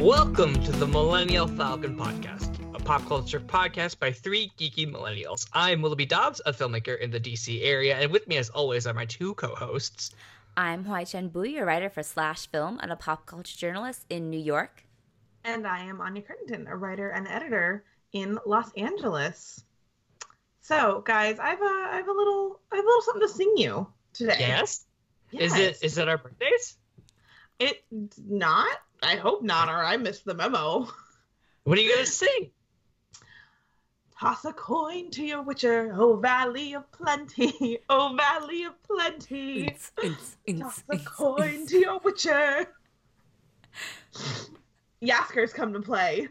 Welcome to the Millennial Falcon Podcast, a pop culture podcast by three geeky millennials. I'm Willoughby Dobbs, a filmmaker in the DC area, and with me, as always, are my two co hosts. I'm Hoai-Tran Bui, a writer for Slash Film and a pop culture journalist in New York. And I am Anya Crittenden, a writer and editor in Los Angeles. So, guys, I have a, I have a little, I have a little something to sing you today. Yes. Is it is it our birthdays? It's not. I hope not, or I missed the memo. What are you gonna sing? Toss a coin to your witcher, oh valley of plenty, oh valley of plenty. Toss a coin to your witcher. Jaskier's come to play.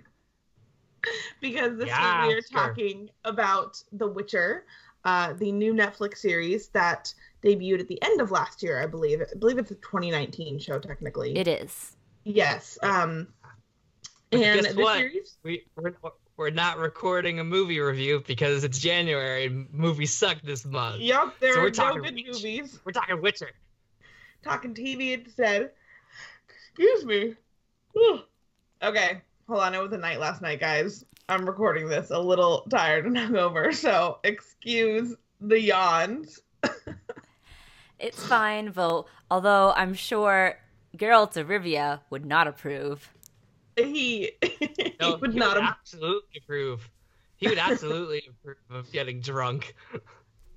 because this week we are Jaskier. talking about The Witcher, uh, the new Netflix series that debuted at the end of last year, I believe. I believe it's a 2019 show, technically. It is. Yes. Um, But and guess what? series. We we're, we're not recording a movie review because it's January and movies suck this month. Yep, there So are we're no talking good Witch. movies. We're talking Witcher. Talking TV instead. Excuse me. Whew. okay, hold on. It was a night last night, guys. I'm recording this a little tired and hungover, so excuse the yawns. It's fine, though. Although I'm sure Geralt of Rivia would not approve. He, he No, would he not would have. absolutely approve. He would absolutely approve of getting drunk.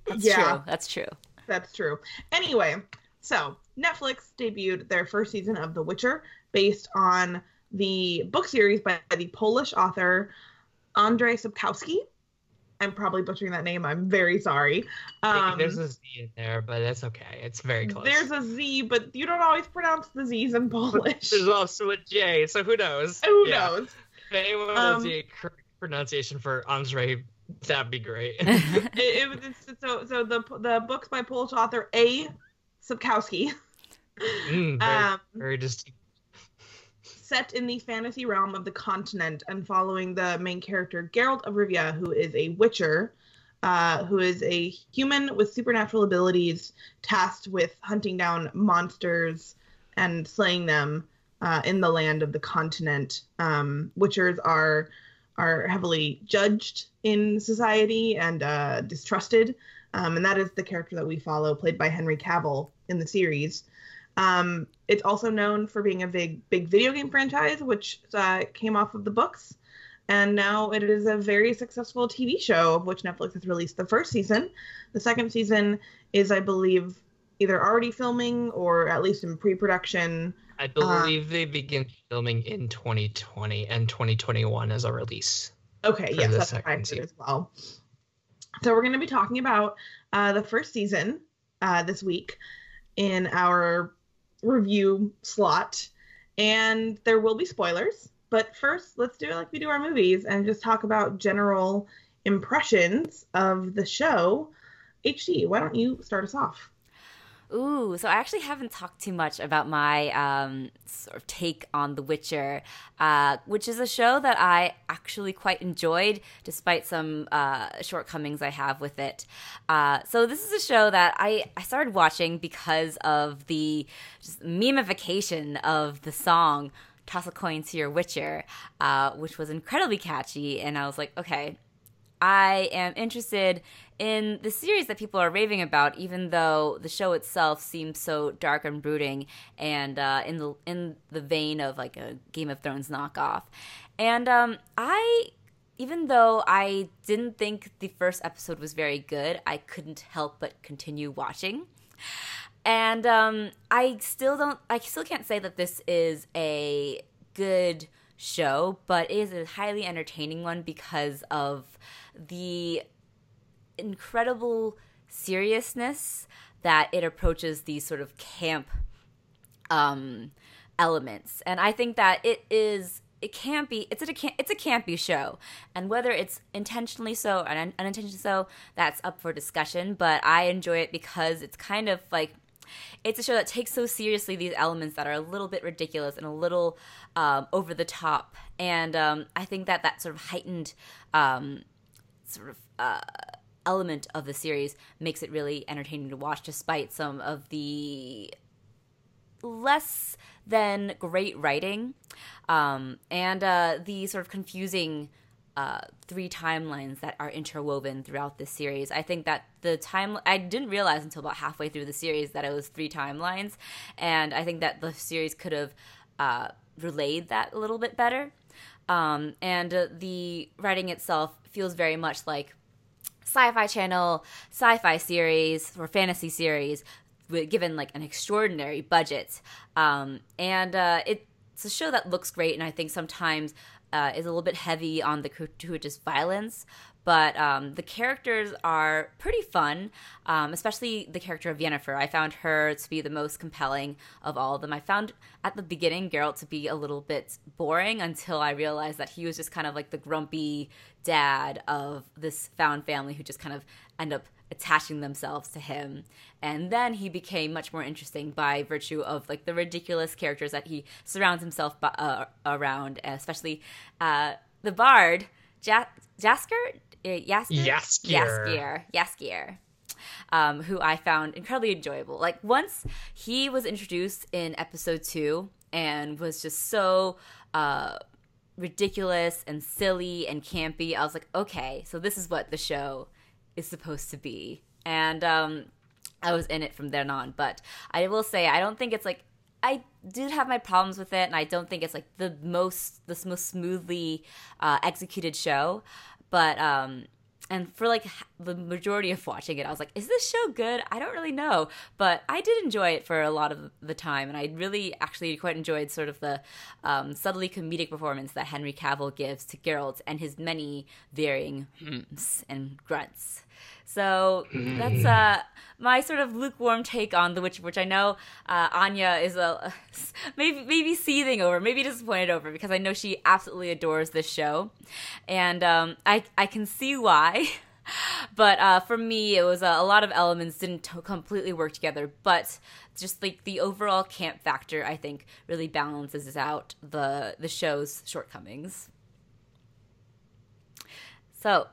That's Yeah. true. That's true. That's true. Anyway, so Netflix debuted their first season of The Witcher based on the book series by the Polish author Andrzej Sapkowski. I'm probably butchering that name. I'm very sorry. Um, There's a Z in there, but that's okay. It's very close. there's a Z, but you don't always pronounce the Z's in Polish. There's also a J, so who knows? Who Yeah. knows? If anyone Um, knows the correct pronunciation for Andre, that'd be great. It, it was it's, so so the the books by Polish author A. Sapkowski. Mm, very, Um, very distinct. Set in the fantasy realm of the continent and following the main character Geralt of Rivia, who is a witcher, uh, who is a human with supernatural abilities, tasked with hunting down monsters and slaying them uh, in the land of the continent. Um, witchers are are heavily judged in society and uh, distrusted, um, and that is the character that we follow, played by Henry Cavill in the series. Um, it's also known for being a big, big video game franchise, which uh, came off of the books, and now it is a very successful TV show, of which Netflix has released the first season. The second season is, I believe, either already filming or at least in pre-production. I believe they begin filming in 2020 and 2021 as a release. Okay, yes, that's what I second heard season. as well. So we're going to be talking about uh, the first season uh, this week in our review slot, and there will be spoilers. But first, let's do it like we do our movies and just talk about general impressions of the show. HT, why don't you start us off? Ooh, so I actually haven't talked too much about my um, sort of take on The Witcher, uh, which is a show that I actually quite enjoyed, despite some uh, shortcomings I have with it. Uh, so this is a show that I, I started watching because of the just memification of the song "Toss a Coin to Your Witcher," uh, which was incredibly catchy, and I was like, okay, I am interested in the series that people are raving about, even though the show itself seems so dark and brooding and uh, in the in the vein of like a Game of Thrones knockoff. And um, I, even though I didn't think the first episode was very good, I couldn't help but continue watching. And um, I still don't, I still can't say that this is a good show, but it is a highly entertaining one because of the incredible seriousness that it approaches these sort of camp um, elements. And I think that it is it can't be it's a it's a campy show. And whether it's intentionally so or un- unintentionally so that's up for discussion. But i enjoy it because it's kind of like it's a show that takes so seriously these elements that are a little bit ridiculous and a little um, over the top. And um, i think that that sort of heightened um, sort of uh, element of the series makes it really entertaining to watch despite some of the less than great writing, um, and uh, the sort of confusing uh, three timelines that are interwoven throughout this series. I think that the time I didn't realize until about halfway through the series that it was three timelines, and I think that the series could have uh, relayed that a little bit better. Um, and uh, the writing itself feels very much like sci-fi channel sci-fi series or fantasy series given like an extraordinary budget. Um, and uh, it's a show that looks great and i think sometimes uh, is a little bit heavy on the gratuitous violence but um, the characters are pretty fun, um, especially the character of Yennefer. I found her to be the most compelling of all of them. I found at the beginning Geralt to be a little bit boring until I realized that he was just kind of like the grumpy dad of this found family who just kind of end up attaching themselves to him and then he became much more interesting by virtue of like the ridiculous characters that he surrounds himself by, uh, around especially uh, the bard ja- jaskier Jaskier? Jaskier. Jaskier. Jaskier. Um, who I found incredibly enjoyable. Like once he was introduced in episode two and was just so uh, ridiculous and silly and campy, I was like, okay, so this is what the show is supposed to be. And um, I was in it from then on. But I will say, I don't think it's like I did have my problems with it, and I don't think it's like the most the most smoothly uh, executed show but um and for like the majority of watching it i was like is this show good? I don't really know. But i did enjoy it for a lot of the time and i really actually quite enjoyed sort of the um, subtly comedic performance that henry cavill gives to geralt and his many varying hms and grunts so that's uh, my sort of lukewarm take on The Witcher, which I know uh, Anya is a maybe maybe seething over, maybe disappointed over, because I know she absolutely adores this show, and um, I I can see why. But uh, for me, it was uh, a lot of elements didn't t- completely work together. But just like the overall camp factor, I think really balances out the the show's shortcomings. So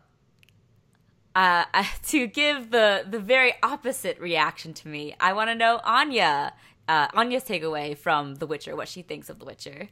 uh, to give the the very opposite reaction to me, I want to know Anya, uh, Anya's takeaway from The Witcher, what she thinks of The Witcher.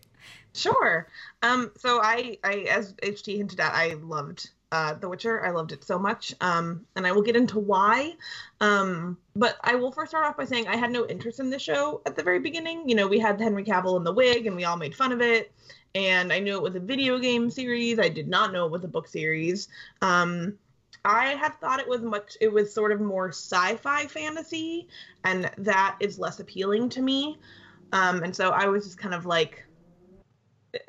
Sure. Um. So I, I, as HT hinted at, I loved uh, The Witcher. I loved it so much. Um. And I will get into why. Um. But I will first start off by saying I had no interest in the show at the very beginning. You know, we had Henry Cavill in the wig, and we all made fun of it. And I knew it was a video game series. I did not know it was a book series. Um I had thought it was much it was sort of more sci-fi fantasy and that is less appealing to me. Um, and so I was just kind of like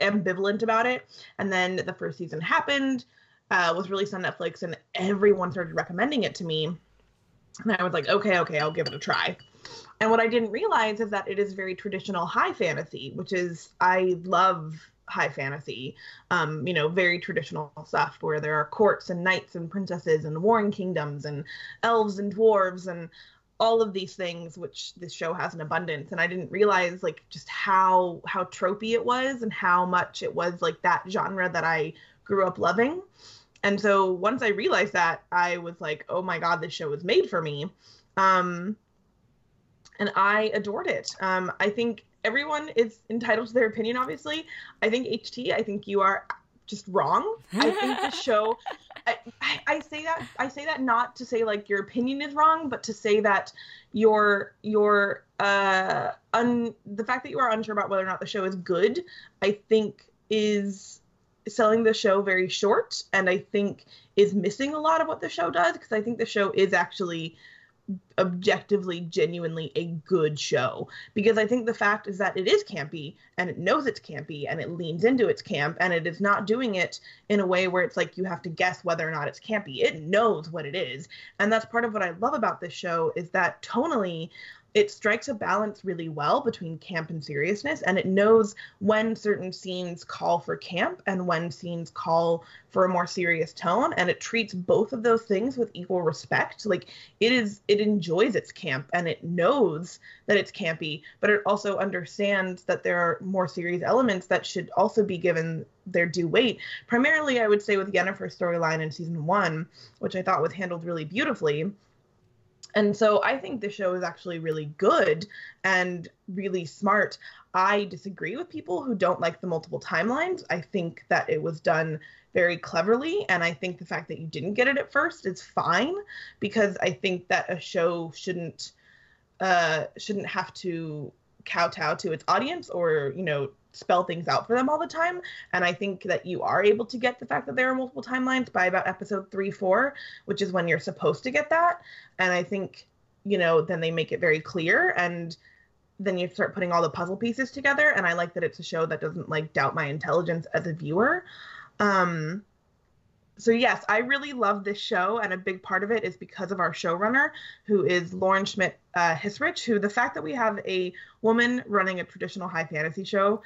ambivalent about it. And then the first season happened, uh, was released on Netflix, and everyone started recommending it to me. And I was like, okay, okay, I'll give it a try. And what I didn't realize is that it is very traditional high fantasy, which is I love high fantasy, um, you know, very traditional stuff where there are courts and knights and princesses and warring kingdoms and elves and dwarves and all of these things which this show has in abundance. And i didn't realize like just how how tropey it was and how much it was like that genre that i grew up loving. And so once i realized that i was like oh my god this show was made for me. Um and i adored it. Um i think everyone is entitled to their opinion, obviously. I think HT, I think you are just wrong. I think the show I, I, say that I say that not to say like your opinion is wrong, but to say that your your uh un the fact that you are unsure about whether or not the show is good, I think is selling the show very short and I think is missing a lot of what the show does because I think the show is actually objectively genuinely a good show. Because i think the fact is that it is campy and it knows it's campy and it leans into its camp and it is not doing it in a way where it's like you have to guess whether or not it's campy. It knows what it is. And that's part of what i love about this show is that tonally it strikes a balance really well between camp and seriousness and it knows when certain scenes call for camp and when scenes call for a more serious tone and it treats both of those things with equal respect. Like it is it enjoys its camp and it knows that it's campy but it also understands that there are more serious elements that should also be given their due weight. Primarily i would say with yennefer's storyline in season one which i thought was handled really beautifully And so I think the show is actually really good and really smart. I disagree with people who don't like the multiple timelines. I think that it was done very cleverly and I think the fact that you didn't get it at first is fine because I think that a show shouldn't uh shouldn't have to kowtow to its audience or, you know, spell things out for them all the time. And I think that you are able to get the fact that there are multiple timelines by about episode three, four, which is when you're supposed to get that. And I think, you know, then they make it very clear and then you start putting all the puzzle pieces together. And I like that it's a show that doesn't like doubt my intelligence as a viewer. Um, so yes, I really love this show, and a big part of it is because of our showrunner, who is Lauren Schmidt uh, Hissrich. Who the fact that we have a woman running a traditional high fantasy show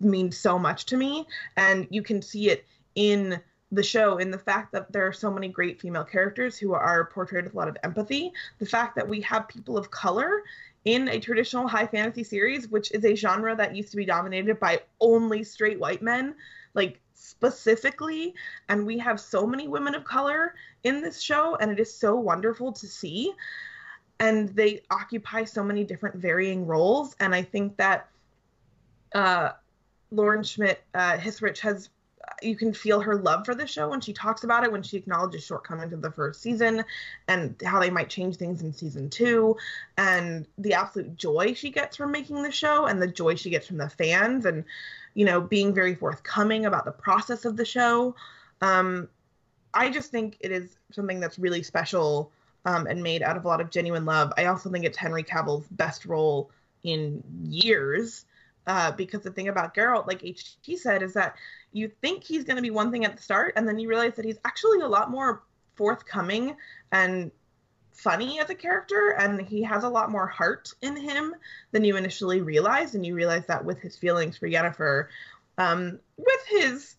means so much to me, and you can see it in the show in the fact that there are so many great female characters who are portrayed with a lot of empathy. The fact that we have people of color in a traditional high fantasy series, which is a genre that used to be dominated by only straight white men, like specifically. And we have so many women of color in this show, and it is so wonderful to see. And they occupy so many different varying roles. And I think that uh, Lauren Schmidt uh, Hissrich has you can feel her love for the show when she talks about it when she acknowledges shortcomings of the first season and how they might change things in season two and the absolute joy she gets from making the show and the joy she gets from the fans and you know being very forthcoming about the process of the show. Um, i just think it is something that's really special um, and made out of a lot of genuine love. I also think it's henry cavill's best role in years uh, because the thing about Geralt, like HT said, is that you think he's going to be one thing at the start, and then you realize that he's actually a lot more forthcoming and funny as a character, and he has a lot more heart in him than you initially realized. And you realize that with his feelings for Yennefer, um, with his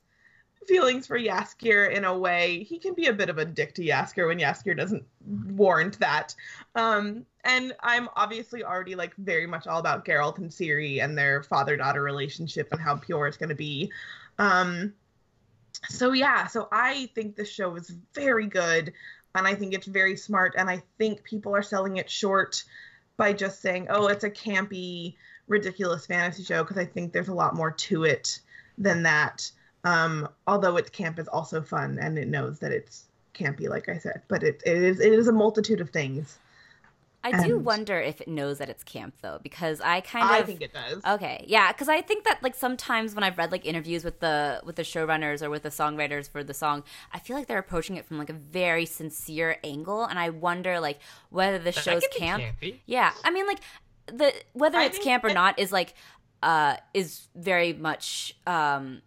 feelings for Jaskier in a way, he can be a bit of a dick to Jaskier when Jaskier doesn't warrant that. Um, and I'm obviously already like very much all about Geralt and Ciri and their father-daughter relationship and how pure it's going to be. Um, so yeah, so I think the show is very good, and I think it's very smart, and I think people are selling it short by just saying, "Oh, it's a campy, ridiculous fantasy show," because I think there's a lot more to it than that. Um, although its camp is also fun, and it knows that it's campy, like I said, but it, it is it is a multitude of things. I and do wonder if it knows that it's camp though, because I kind of I think it does. Okay, yeah, because I think that like sometimes when I've read like interviews with the with the showrunners or with the songwriters for the song, I feel like they're approaching it from like a very sincere angle, and I wonder like whether the show's camp. Yeah, I mean like the whether I it's camp or not is like uh is very much um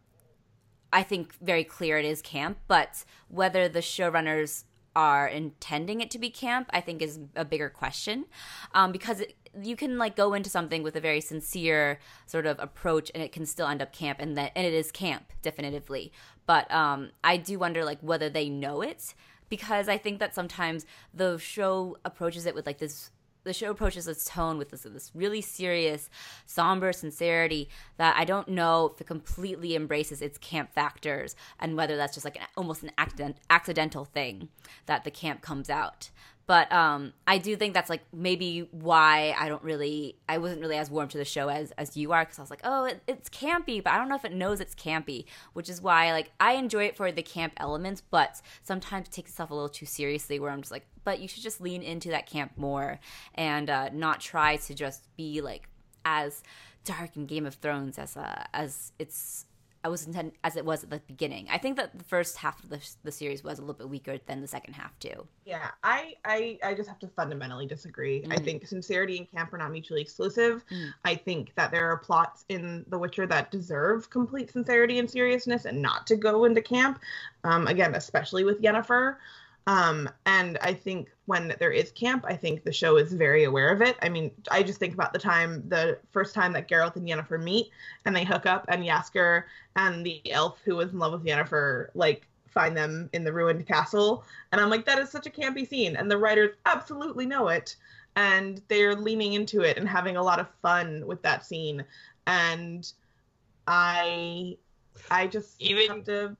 I think very clear it is camp, but whether the showrunners are intending it to be camp, I think is a bigger question, um, because it, you can like go into something with a very sincere sort of approach, and it can still end up camp, and that and it is camp definitively. But um, I do wonder like whether they know it, because I think that sometimes the show approaches it with like this the show approaches its tone with this, this really serious, somber sincerity that I don't know if it completely embraces its camp factors and whether that's just like an, almost an accident, accidental thing that the camp comes out. But um, I do think that's like maybe why I don't really, I wasn't really as warm to the show as as you are because I was like, oh, it, it's campy, but I don't know if it knows it's campy, which is why like I enjoy it for the camp elements, but sometimes it takes itself a little too seriously. Where I'm just like, but you should just lean into that camp more and uh, not try to just be like as dark in Game of Thrones as uh, as it's I was intent as it was at the beginning. I think that the first half of the, the series was a little bit weaker than the second half too. Yeah, I I, I just have to fundamentally disagree. Mm. I think sincerity and camp are not mutually exclusive. Mm. I think that there are plots in The Witcher that deserve complete sincerity and seriousness and not to go into camp. Um, again, especially with Yennefer. Um, and I think when there is camp, I think the show is very aware of it. I mean, I just think about the time, the first time that Geralt and Yennefer meet and they hook up, and Jaskier and the elf who was in love with Yennefer, like, find them in the ruined castle. And I'm like, that is such a campy scene. And the writers absolutely know it. And they're leaning into it and having a lot of fun with that scene. And I, I just even Yennefer.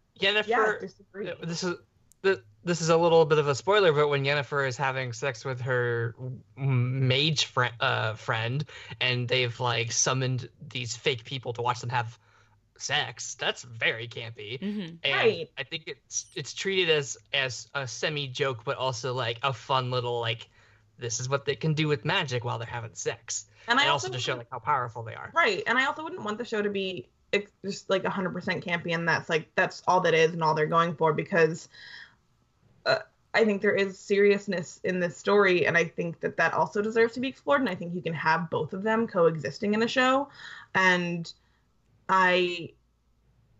Yeah, disagree. This is the, this is a little bit of a spoiler, but when Yennefer is having sex with her mage friend, uh, friend, and they've like summoned these fake people to watch them have sex, that's very campy. Mm-hmm. And Right. I think it's it's treated as as a semi joke, but also like a fun little like this is what they can do with magic while they're having sex, And I and also, also to show like how powerful they are. right, and I also wouldn't want the show to be ex- just like 100% campy, and that's like that's all that is and all they're going for because uh, I think there is seriousness in this story, and I think that that also deserves to be explored, and I think you can have both of them coexisting in a show, and I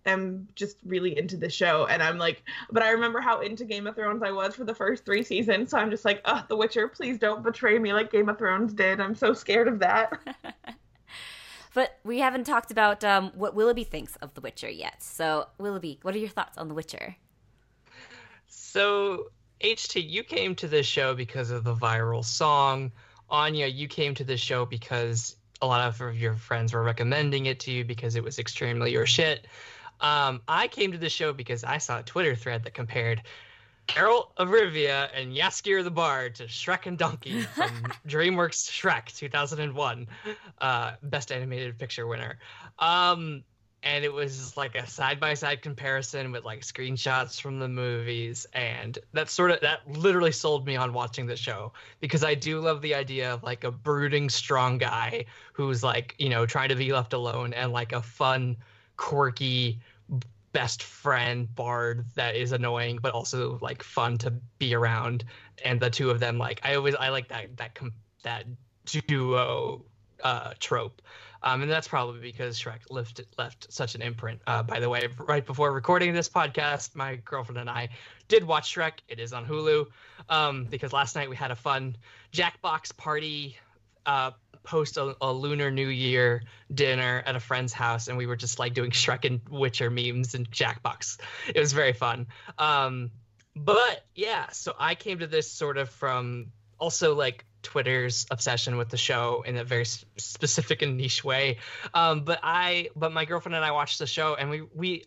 am just really into the show and I'm like but I remember how into Game of Thrones I was for the first 3 seasons so I'm just like oh The Witcher please don't betray me like Game of Thrones did I'm so scared of that But we haven't talked about um, what Willoughby thinks of The Witcher yet. So, Willoughby, what are your thoughts on The Witcher? So, HT, you came to this show because of the viral song. Anya, you came to this show because a lot of your friends were recommending it to you because it was extremely your shit. Um, I came to this show because I saw a Twitter thread that compared Geralt of Rivia and Jaskier the Bard to Shrek and Donkey from DreamWorks Shrek 2001, uh, Best Animated Picture winner. Um, and it was like a side by side comparison with like screenshots from the movies and that sort of that literally sold me on watching the show because I do love the idea of like a brooding strong guy who's like you know trying to be left alone and like a fun quirky best friend bard that is annoying but also like fun to be around. And the two of them like I always I like that that that duo uh trope um, and that's probably because Shrek left left such an imprint. Uh, by the way, right before recording this podcast, my girlfriend and I did watch Shrek. It is on Hulu um, because last night we had a fun Jackbox party uh, post a, a Lunar New Year dinner at a friend's house, and we were just like doing Shrek and Witcher memes and Jackbox. It was very fun. Um, but yeah, so I came to this sort of from also like Twitter's obsession with the show in a very specific and niche way. Um, but I, but my girlfriend and I watched the show, and we we,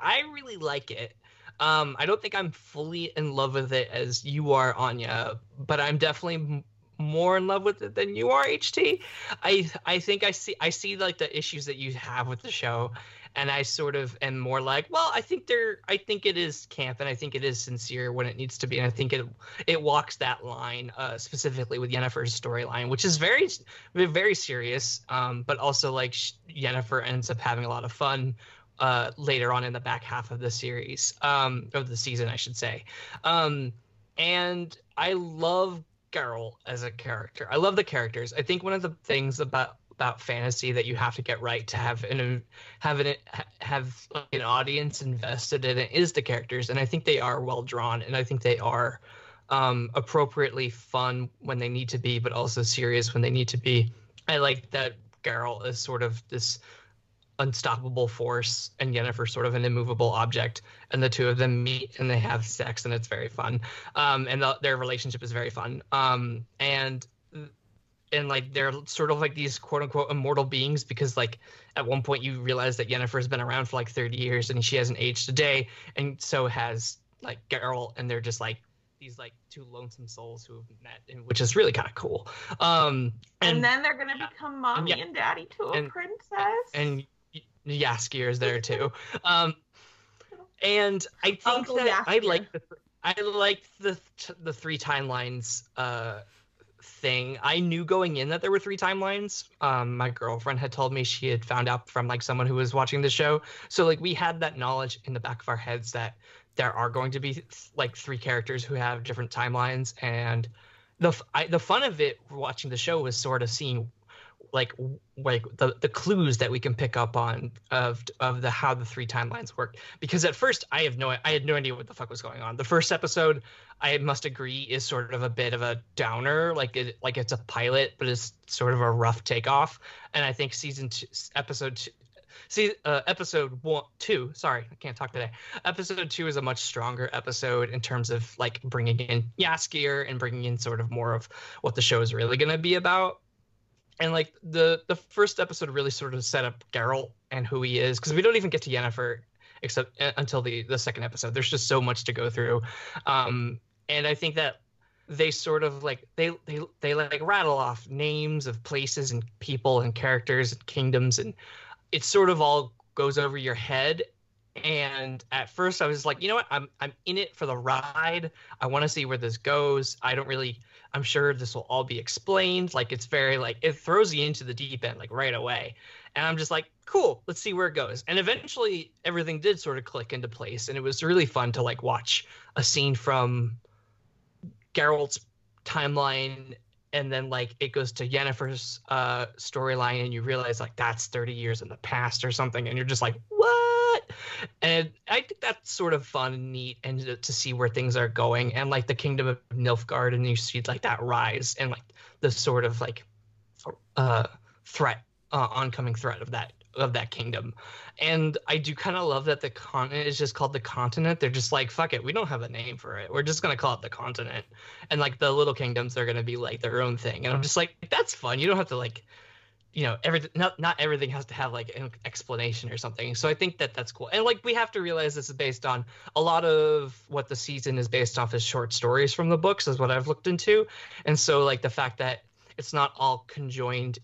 I really like it. Um, I don't think I'm fully in love with it as you are, Anya, but I'm definitely m- more in love with it than you are, HT. I I think I see I see like the issues that you have with the show, and I sort of am more like, well, I think they're I think it is camp, and I think it is sincere when it needs to be, and I think it it walks that line uh, specifically with Yennefer's storyline, which is very very serious, um, but also like Yennefer ends up having a lot of fun uh, later on in the back half of the series, um, of the season, I should say. Um, and I love Geralt as a character. I love the characters. I think one of the things about about fantasy that you have to get right to have an have an have an audience invested in it is the characters, and I think they are well drawn, and I think they are um, appropriately fun when they need to be, but also serious when they need to be. I like that Geralt is sort of this unstoppable force and Yennefer sort of an immovable object and the two of them meet and they have sex and it's very fun um and the, their relationship is very fun um and and like they're sort of like these quote unquote immortal beings because like at one point you realize that Yennefer's been around for like 30 years and she hasn't aged a day and so has like Geralt and they're just like these like two lonesome souls who have met and which is really kind of cool um and, then they're gonna yeah. become mommy yeah. and daddy to a And- princess and Jaskier is there too. Um, and I think Uncle that I like the I like the the three timelines uh thing. I knew going in that there were three timelines. Um, my girlfriend had told me she had found out from like someone who was watching the show. So like we had that knowledge in the back of our heads that there are going to be like three characters who have different timelines and the f- I, the fun of it watching the show was sort of seeing like like the the clues that we can pick up on of of the how the three timelines work because at first I have no I had no idea what the fuck was going on. The first episode I must agree is sort of a bit of a downer like it like it's a pilot but it's sort of a rough takeoff and I think season two, episode two, See, uh, episode one, two. Sorry, I can't talk today. Episode two is a much stronger episode in terms of like bringing in Jaskier and bringing in sort of more of what the show is really going to be about. And like the the first episode really sort of set up Geralt and who he is because we don't even get to Yennefer except uh, until the the second episode. There's just so much to go through, um, and I think that they sort of like they they they like rattle off names of places and people and characters and kingdoms and it sort of all goes over your head and at first I was like, you know what? I'm I'm in it for the ride. I want to see where this goes. I don't really I'm sure this will all be explained. Like it's very like it throws you into the deep end like right away. And I'm just like, cool, let's see where it goes. And eventually everything did sort of click into place and it was really fun to like watch a scene from Geralt's timeline and then like it goes to Yennefer's uh storyline and you realize like that's 30 years in the past or something and you're just like what and I think that's sort of fun and neat and to, see where things are going and like the kingdom of Nilfgaard and you see like that rise and like the sort of like uh threat uh, oncoming threat of that of that kingdom. And I do kind of love that the continent is just called the continent. They're just like, fuck it, we don't have a name for it. We're just gonna call it the continent. And like the little kingdoms are gonna be like their own thing. And I'm just like, that's fun. You don't have to like, you know, everything. Not not everything has to have like an explanation or something. So I think that that's cool. And like we have to realize this is based on a lot of what the season is based off is short stories from the books, is what I've looked into. And so like the fact that it's not all conjoined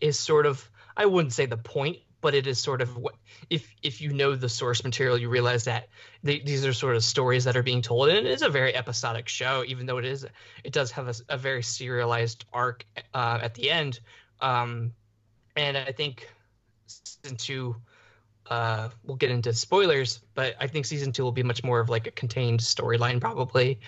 is sort of I wouldn't say the point, but it is sort of what if if you know the source material, you realize that these are sort of stories that are being told, and it is a very episodic show, even though it is it does have a, a very serialized arc uh, at the end, um, and I think season two. Uh, we'll get into spoilers, but I think season two will be much more of like a contained storyline, probably.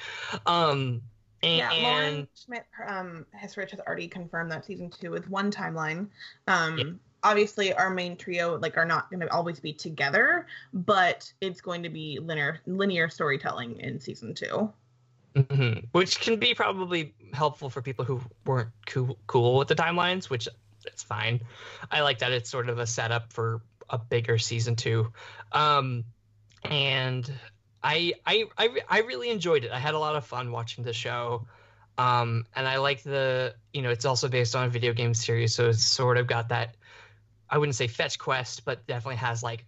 Um, and, yeah, Lauren Schmidt um, has has already confirmed that season two is one timeline. Um, yeah. Obviously, our main trio like are not going to always be together, but it's going to be linear linear storytelling in season 2 mm-hmm. Which can be probably helpful for people who weren't cool, cool with the timelines, which it's fine. I like that it's sort of a setup for a bigger season two. Um, and I, I I I really enjoyed it. I had a lot of fun watching the show. Um, and I like the you know it's also based on a video game series, so it's sort of got that I wouldn't say fetch quest, but definitely has like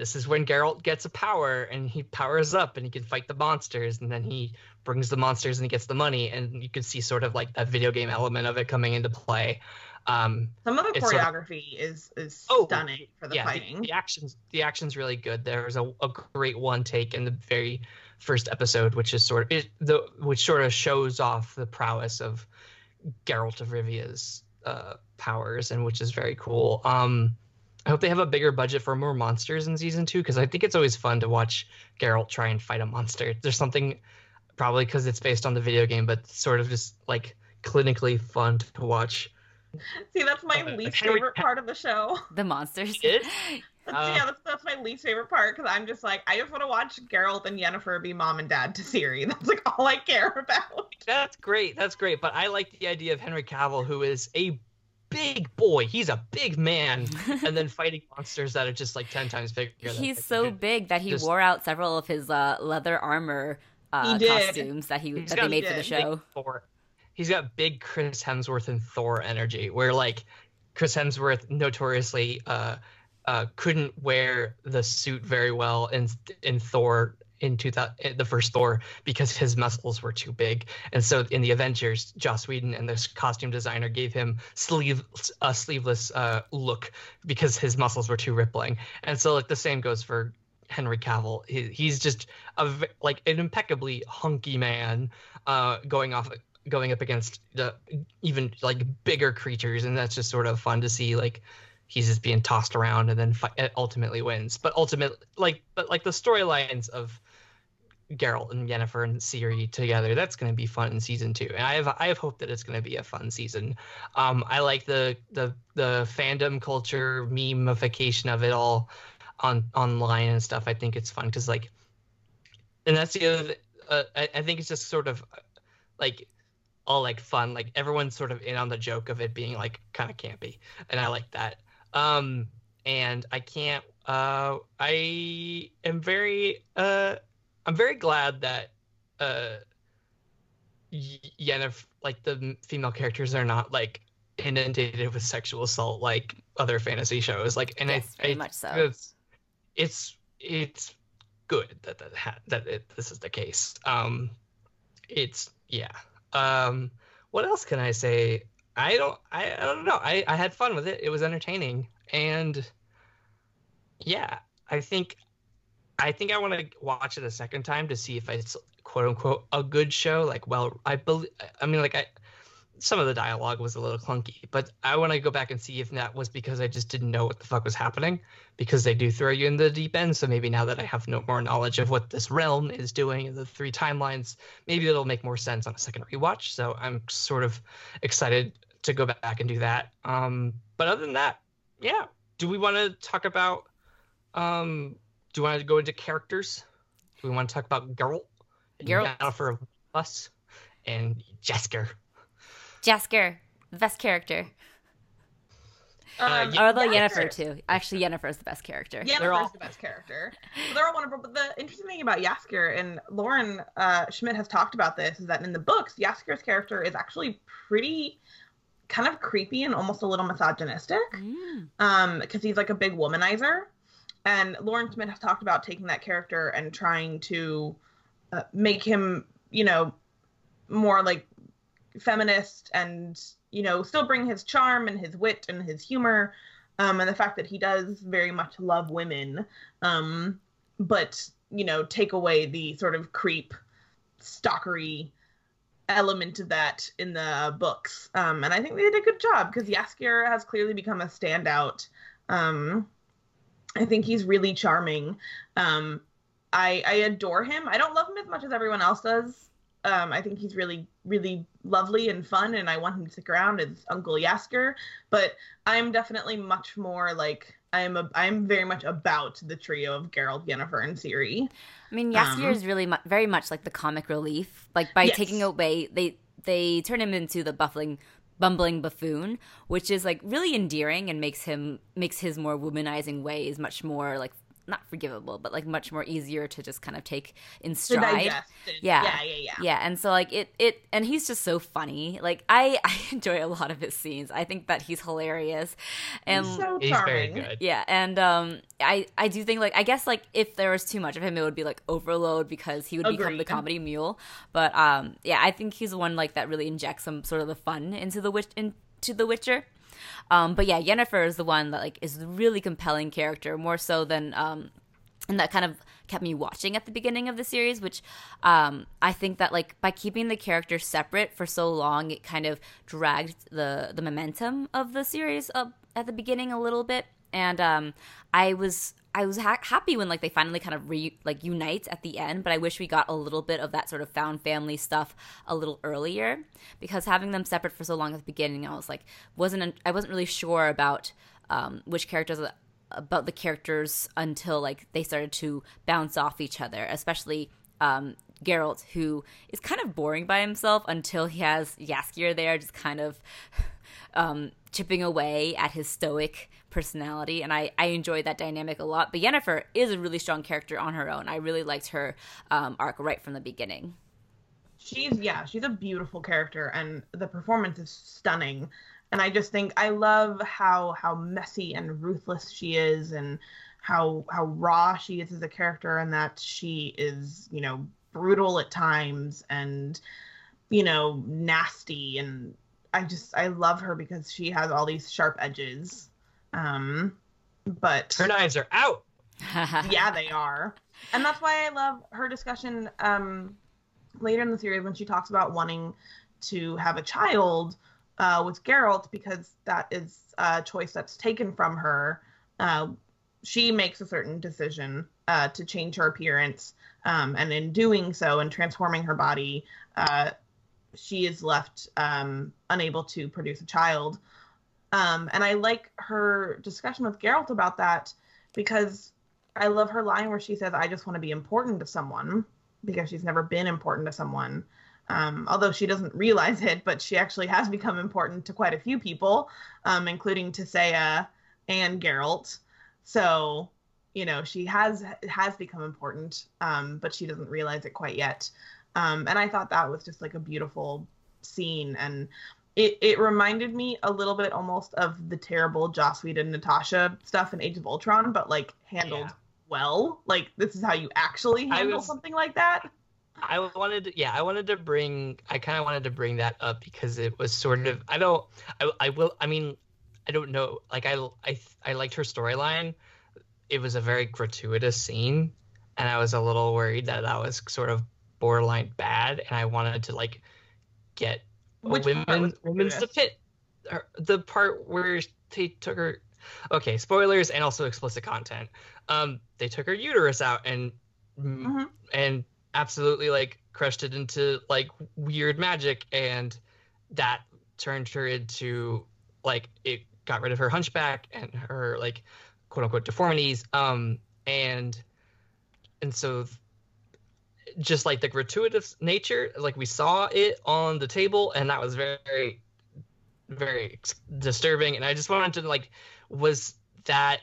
this is when Geralt gets a power and he powers up and he can fight the monsters and then he brings the monsters and he gets the money and you can see sort of like that video game element of it coming into play. Um, Some of the choreography sort of, is is oh, stunning for the yeah, fighting. The, the, actions the action's really good. There's a, a great one take in the very first episode, which is sort of it, the which sort of shows off the prowess of Geralt of Rivia's uh, powers, and which is very cool. Um, I hope they have a bigger budget for more monsters in season two because I think it's always fun to watch Geralt try and fight a monster. There's something probably because it's based on the video game, but sort of just like clinically fun to watch See, that's my uh, least Henry, favorite part of the show. The monsters. It? Uh, yeah, that's, that's my least favorite part because I'm just like, I just want to watch Geralt and Yennefer be mom and dad to Ciri. That's like all I care about. That's great. That's great. But I like the idea of Henry Cavill, who is a big boy. He's a big man, and then fighting monsters that are just like ten times bigger. He's so big that he just, wore out several of his uh, leather armor uh, costumes that he that they made for the show he's got big Chris Hemsworth and Thor energy, where like Chris Hemsworth notoriously uh, uh, couldn't wear the suit very well in in Thor in 2000, the first Thor because his muscles were too big. And so in the Avengers, Joss Whedon and this costume designer gave him sleeve a sleeveless uh, look because his muscles were too rippling. And so like the same goes for Henry Cavill. He, he's just a like an impeccably hunky man uh, going off going up against the even like bigger creatures, and that's just sort of fun to see. Like he's just being tossed around and then fi- ultimately wins. But ultimately, like but like the storylines of Geralt and Yennefer and Ciri together, that's going to be fun in season two. And I have I have hope that it's going to be a fun season. Um, I like the the the fandom culture memeification of it all on online and stuff. I think it's fun because like, and that's the other. Uh, I, I think it's just sort of like all like fun. Like everyone's sort of in on the joke of it being like kind of campy, and I like that. Um, and I can't. Uh, I am very. Uh, I'm very glad that. Uh, Yennefer, like the female characters, are not like inundated with sexual assault like other fantasy shows. Like, and yes, I, very I much so. It's, it's it's good that that ha- that it, this is the case. Um, it's yeah. Um, what else can I say? I don't I, I don't know. I, I had fun with it. It was entertaining and yeah, I think I think I want to watch it a second time to see if it's quote unquote a good show. Like, well, I believe. I mean, like I some of the dialogue was a little clunky, but I want to go back and see if that was because I just didn't know what the fuck was happening because they do throw you in the deep end. So maybe now that I have no more knowledge of what this realm is doing and the three timelines, maybe it'll make more sense on a second rewatch. So I'm sort of excited to go back and do that. Um, but other than that, yeah. Do we want to talk about? Um, do you want to go into characters? Do we want to talk about Geralt? Geralt. Yennefer Us and Jaskier. Jaskier, the best character. Uh, Um, yeah, Although Jaskier- Yennefer too. Actually, Yennefer is the best character. Yennefer's They're all- the best character. They're all wonderful. But the interesting thing about Jaskier, and Lauren uh, Schmidt has talked about this, is that in the books, Jaskier's character is actually pretty kind of creepy and almost a little misogynistic. Mm. um because he's like a big womanizer and lauren schmidt has talked about taking that character and trying to uh, make him you know more like feminist and you know still bring his charm and his wit and his humor um and the fact that he does very much love women um but you know take away the sort of creep stalkery element of that in the books. Um, and I think they did a good job because Jaskier has clearly become a standout. Um, I think he's really charming. Um, I, I adore him. I don't love him as much as everyone else does. Um, I think he's really, really lovely and fun, and I want him to stick around as Uncle Jaskier. But I'm definitely much more like I am. A, I'm very much about the trio of Geralt, Yennefer, and Ciri. I mean, Jaskier Um, is really mu- very much like the comic relief. Like by Yes. taking away, they they turn him into the buffling, bumbling buffoon, which is like really endearing and makes him makes his more womanizing ways much more like not forgivable, but like much more easier to just kind of take in stride. and- Yeah. yeah, yeah, yeah. Yeah, and so like it it and he's just so funny. Like I I enjoy a lot of his scenes. I think that he's hilarious. And He's so He's very good. yeah, and um, I I do think like I guess like if there was too much of him, it would be like overload because he would become the comedy mule. But um, yeah, I think he's the one like that really injects some sort of the fun into the witch into the Witcher. Um, but yeah, Yennefer is the one that like is really compelling character, more so than um, and that kind of kept me watching at the beginning of the series which um, i think that like by keeping the characters separate for so long it kind of dragged the the momentum of the series up at the beginning a little bit. And um, i was i was ha- happy when like they finally kind of re like unite at the end but i wish we got a little bit of that sort of found family stuff a little earlier because having them separate for so long at the beginning i was like wasn't i wasn't really sure about um, which characters about the characters until like they started to bounce off each other, especially um, Geralt, who is kind of boring by himself until he has Jaskier there, just kind of um, chipping away at his stoic personality, and I I enjoyed that dynamic a lot. But Yennefer is a really strong character on her own. I really liked her um, arc right from the beginning. she's yeah she's a beautiful character and the performance is stunning and i just think i love how how messy and ruthless she is and how how raw she is as a character and that she is you know brutal at times and you know nasty and i just i love her because she has all these sharp edges um but Her knives are out. yeah, they are. And that's why I love her discussion um, later in the series when she talks about wanting to have a child uh, with Geralt because that is a choice that's taken from her. Uh, she makes a certain decision uh, to change her appearance, um, and in doing so and transforming her body, uh, she is left um, unable to produce a child. Um, and I like her discussion with Geralt about that because I love her line where she says, I just want to be important to someone because she's never been important to someone. Um, although she doesn't realize it, but she actually has become important to quite a few people, um, including Tissaia and Geralt. So, you know, she has has become important, um, but she doesn't realize it quite yet. Um, and I thought that was just like a beautiful scene, and it it reminded me a little bit almost of the terrible Joss Whedon Natasha stuff in Age of Ultron, but like handled Yeah. well. Like this is how you actually handle was- something like that. I wanted to, yeah, I wanted to bring, I kind of wanted to bring that up because it was sort of, I don't, I, I will, I mean, I don't know, like I, I, I liked her storyline. It was a very gratuitous scene, and I was a little worried that that was sort of borderline bad, and I wanted to like get Which women, was women's to gratuitous? pit, the part where they took her. Okay, spoilers and also explicit content. Um, they took her uterus out and Mhm. and absolutely like crushed it into like weird magic and that turned her into like it got rid of her hunchback and her like quote unquote deformities um and and so th- just like the gratuitous nature like we saw it on the table and that was very very disturbing. And i just wanted to like was that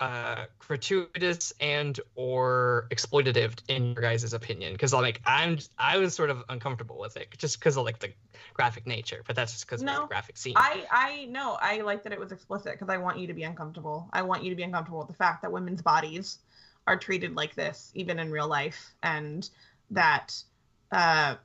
uh gratuitous and or exploitative in your guys' opinion? Because like i'm i was sort of uncomfortable with it just because of like the graphic nature but that's just because of the graphic scene. I I know I like that it was explicit because I want you to be uncomfortable. I want you to be uncomfortable with the fact that women's bodies are treated like this even in real life, and that uh,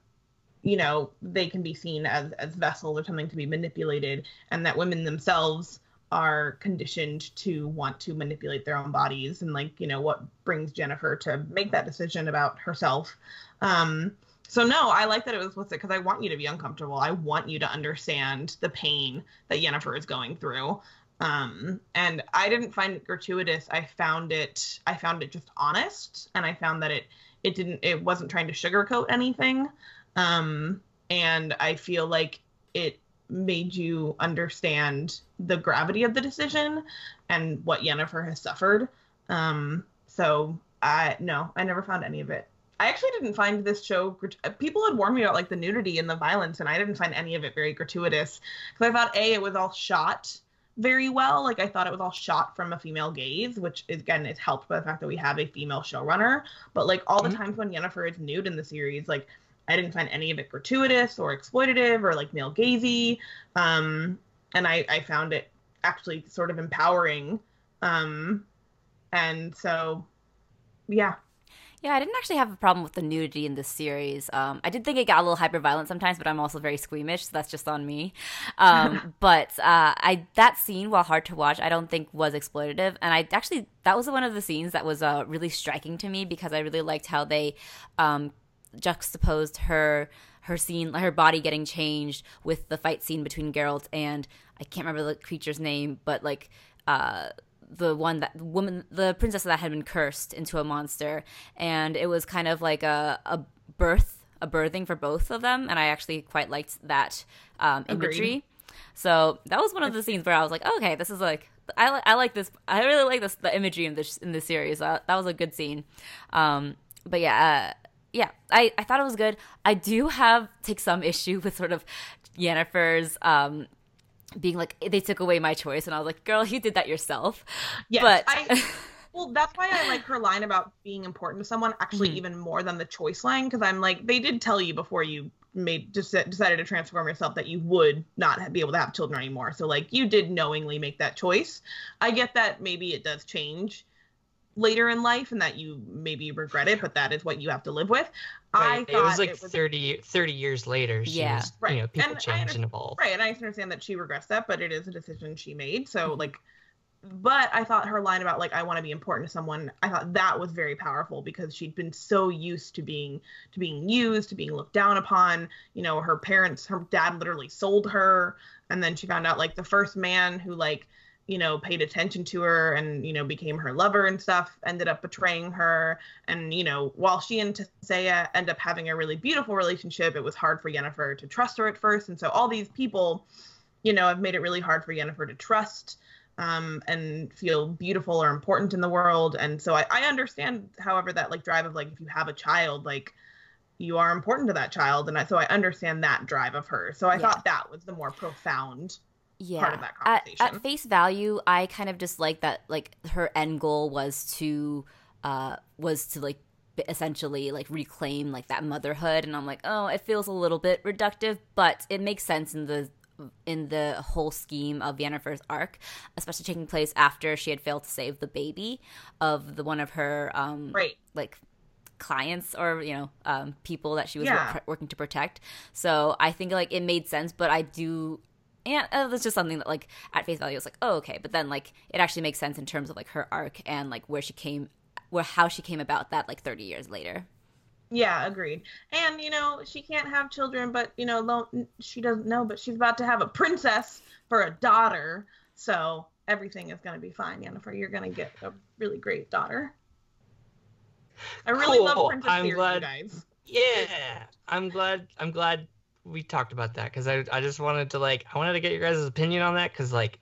you know they can be seen as as vessels or something to be manipulated, and that women themselves are conditioned to want to manipulate their own bodies, and like you know what brings Yennefer to make that decision about herself. Um, so no, I like that it was explicit because I want you to be uncomfortable. I want you to understand the pain that Yennefer is going through. Um, and I didn't find it gratuitous. I found it I found it just honest and I found that it it didn't it wasn't trying to sugarcoat anything. Um, and I feel like it made you understand the gravity of the decision and what Yennefer has suffered. Um, so I no, I never found any of it I actually didn't find this show. People had warned me about like the nudity and the violence, and I didn't find any of it very gratuitous because I thought a it was all shot very well. Like I thought it was all shot from a female gaze, which is, again is helped by the fact that we have a female showrunner. But like all the Mhm. times when Yennefer is nude in the series, like I didn't find any of it gratuitous or exploitative or like male gazy. Um, and I I found it actually sort of empowering. Um, and so yeah, Yeah, I didn't actually have a problem with the nudity in this series. Um, I did think it got a little hyper violent sometimes, but I'm also very squeamish, so that's just on me. Um, but uh, I that scene, while hard to watch, I don't think was exploitative, and I actually that was one of the scenes that was uh, really striking to me because I really liked how they um, juxtaposed her her scene, her body getting changed with the fight scene between Geralt and I can't remember the creature's name, but like. Uh, the one that the woman the princess that had been cursed into a monster. And it was kind of like a, a birth a birthing for both of them. And i actually quite liked that um, imagery. So that was one of the scenes where i was like okay this is like i, li- I like this i really like this the imagery in this in this series. Uh, that was a good scene. Um, but yeah uh, yeah I, I thought it was good. I do have take some issue with sort of yennefer's um, being like they took away my choice and i was like girl you did that yourself Yes, but I, well, that's why I like her line about being important to someone actually Mhm. even more than the choice line because I'm like they did tell you before you made just decided to transform yourself that you would not be able to have children anymore. So like you did knowingly make that choice. I get that maybe it does change later in life and that you maybe regret it, but that is what you have to live with. I Right, thought it was like it was 30, 30 years later she Yeah. was Right, you know people and change and evolve Right, and I understand that she regrets that, but it is a decision she made. So like but I thought her line about like I want to be important to someone, I thought that was very powerful because she'd been so used to being to being used, to being looked down upon. You know, her parents, her dad literally sold her, and then she found out like the first man who like you know paid attention to her and you know became her lover and stuff ended up betraying her. And you know while she and Tissaia end up having a really beautiful relationship it was hard for Yennefer to trust her at first. And so all these people you know have made it really hard for Yennefer to trust um, and feel beautiful or important in the world. And so I, I understand however that like drive of like if you have a child like you are important to that child. And I, so I understand that drive of her. So I Yeah. thought that was the more profound yeah part of that at, conversation. at face value i kind of just like that like her end goal was to uh was to like essentially like reclaim like that motherhood and i'm like oh it feels a little bit reductive but it makes sense in the in the whole scheme of Yennefer's arc, especially taking place after she had failed to save the baby of the one of her um right. like clients or you know um, people that she was Yeah. wor- working to protect. So I think like it made sense, but I do. And uh, that's just something that, like, at face value, it's like, oh, okay. But then, like, it actually makes sense in terms of like her arc and like where she came, where how she came about that like thirty years later. Yeah, agreed. And you know, she can't have children, but you know, lo- she doesn't know, but she's about to have a princess for a daughter, so everything is gonna be fine, Yennefer You're gonna get a really great daughter. I really Cool. love Princess I'm Theory, glad- you guys. Yeah, I'm glad. I'm glad we talked about that because I I just wanted to like I wanted to get your guys' opinion on that because like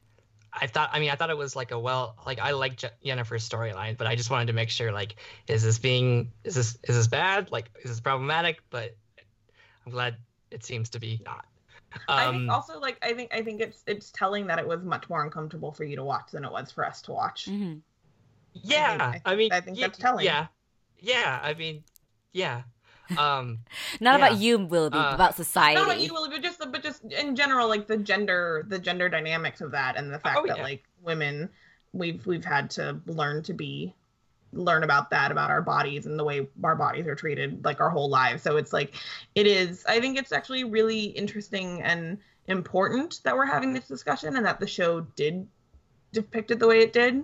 I thought I mean I thought it was like a well like I like Je- Yennefer's storyline but I just wanted to make sure like is this being is this is this bad like is this problematic but I'm glad it seems to be not. I think Um, also like I think I think it's it's telling that it was much more uncomfortable for you to watch than it was for us to watch. Mm-hmm. yeah, I I, mean I think ye- that's telling. Yeah, yeah, I mean yeah. Um, Not Yeah. about you, Willoughby, Uh, about society. Not about you, Willie, but just but just in general, like the gender the gender dynamics of that and the fact Oh, that yeah. like women we've we've had to learn to be learn about that about our bodies and the way our bodies are treated like our whole lives. So it's like it is I think it's actually really interesting and important that we're having this discussion and that the show did depict it the way it did.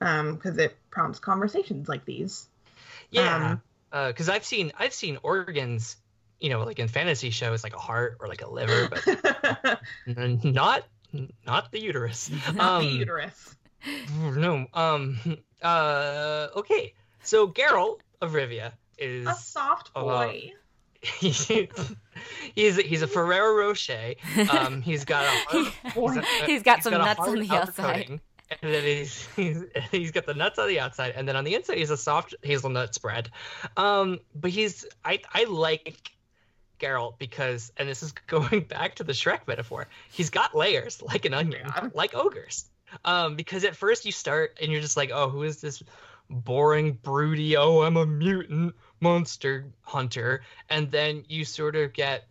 Um, because it prompts conversations like these. Yeah, Um, because I've seen I've seen organs, you know, like in fantasy shows, like a heart or like a liver, but not not the uterus. Not the Um, uterus. No. Um. Uh. Okay. So Geralt of Rivia is A soft uh, boy. he's he's a Ferrero Rocher. Um. He's got a He- a- he's got some a nuts on the outside. coating, And then he's, he's he's got the nuts on the outside, and then on the inside he's a soft hazelnut spread. Um, but he's I I like Geralt because, and this is going back to the Shrek metaphor. He's got layers like an onion, Yeah. like ogres. Um, because at first you start and you're just like, oh, who is this boring, broody? Oh, I'm a mutant monster hunter, and then you sort of get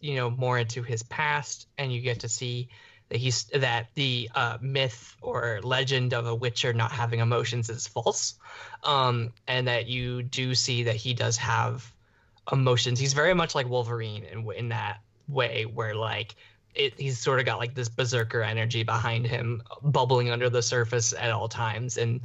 you know more into his past and you get to see that he's that the uh, myth or legend of a witcher not having emotions is false. Um, and that you do see that he does have emotions. He's very much like wolverine in, in that way where like it, he's sort of got like this berserker energy behind him bubbling under the surface at all times and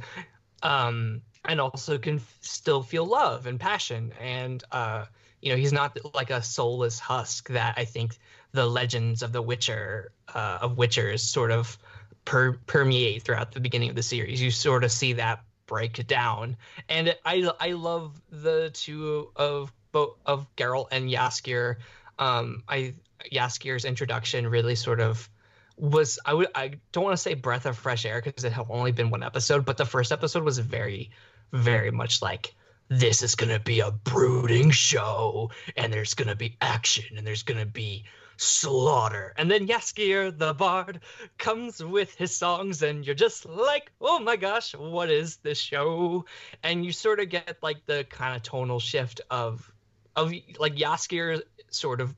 um and also can f- still feel love and passion and uh you know he's not like a soulless husk that i think the legends of the witcher uh, of witchers sort of per- permeate throughout the beginning of the series. You sort of see that break down. And i i love the two of both of Geralt and Jaskier um i Jaskier's introduction really sort of was I would I don't want to say breath of fresh air because it had only been one episode, but the first episode was very, very much like this is gonna be a brooding show, and there's gonna be action, and there's gonna be slaughter, and then Jaskier the bard comes with his songs, and you're just like, oh my gosh, what is this show? And you sort of get like the kind of tonal shift of of like Jaskier sort of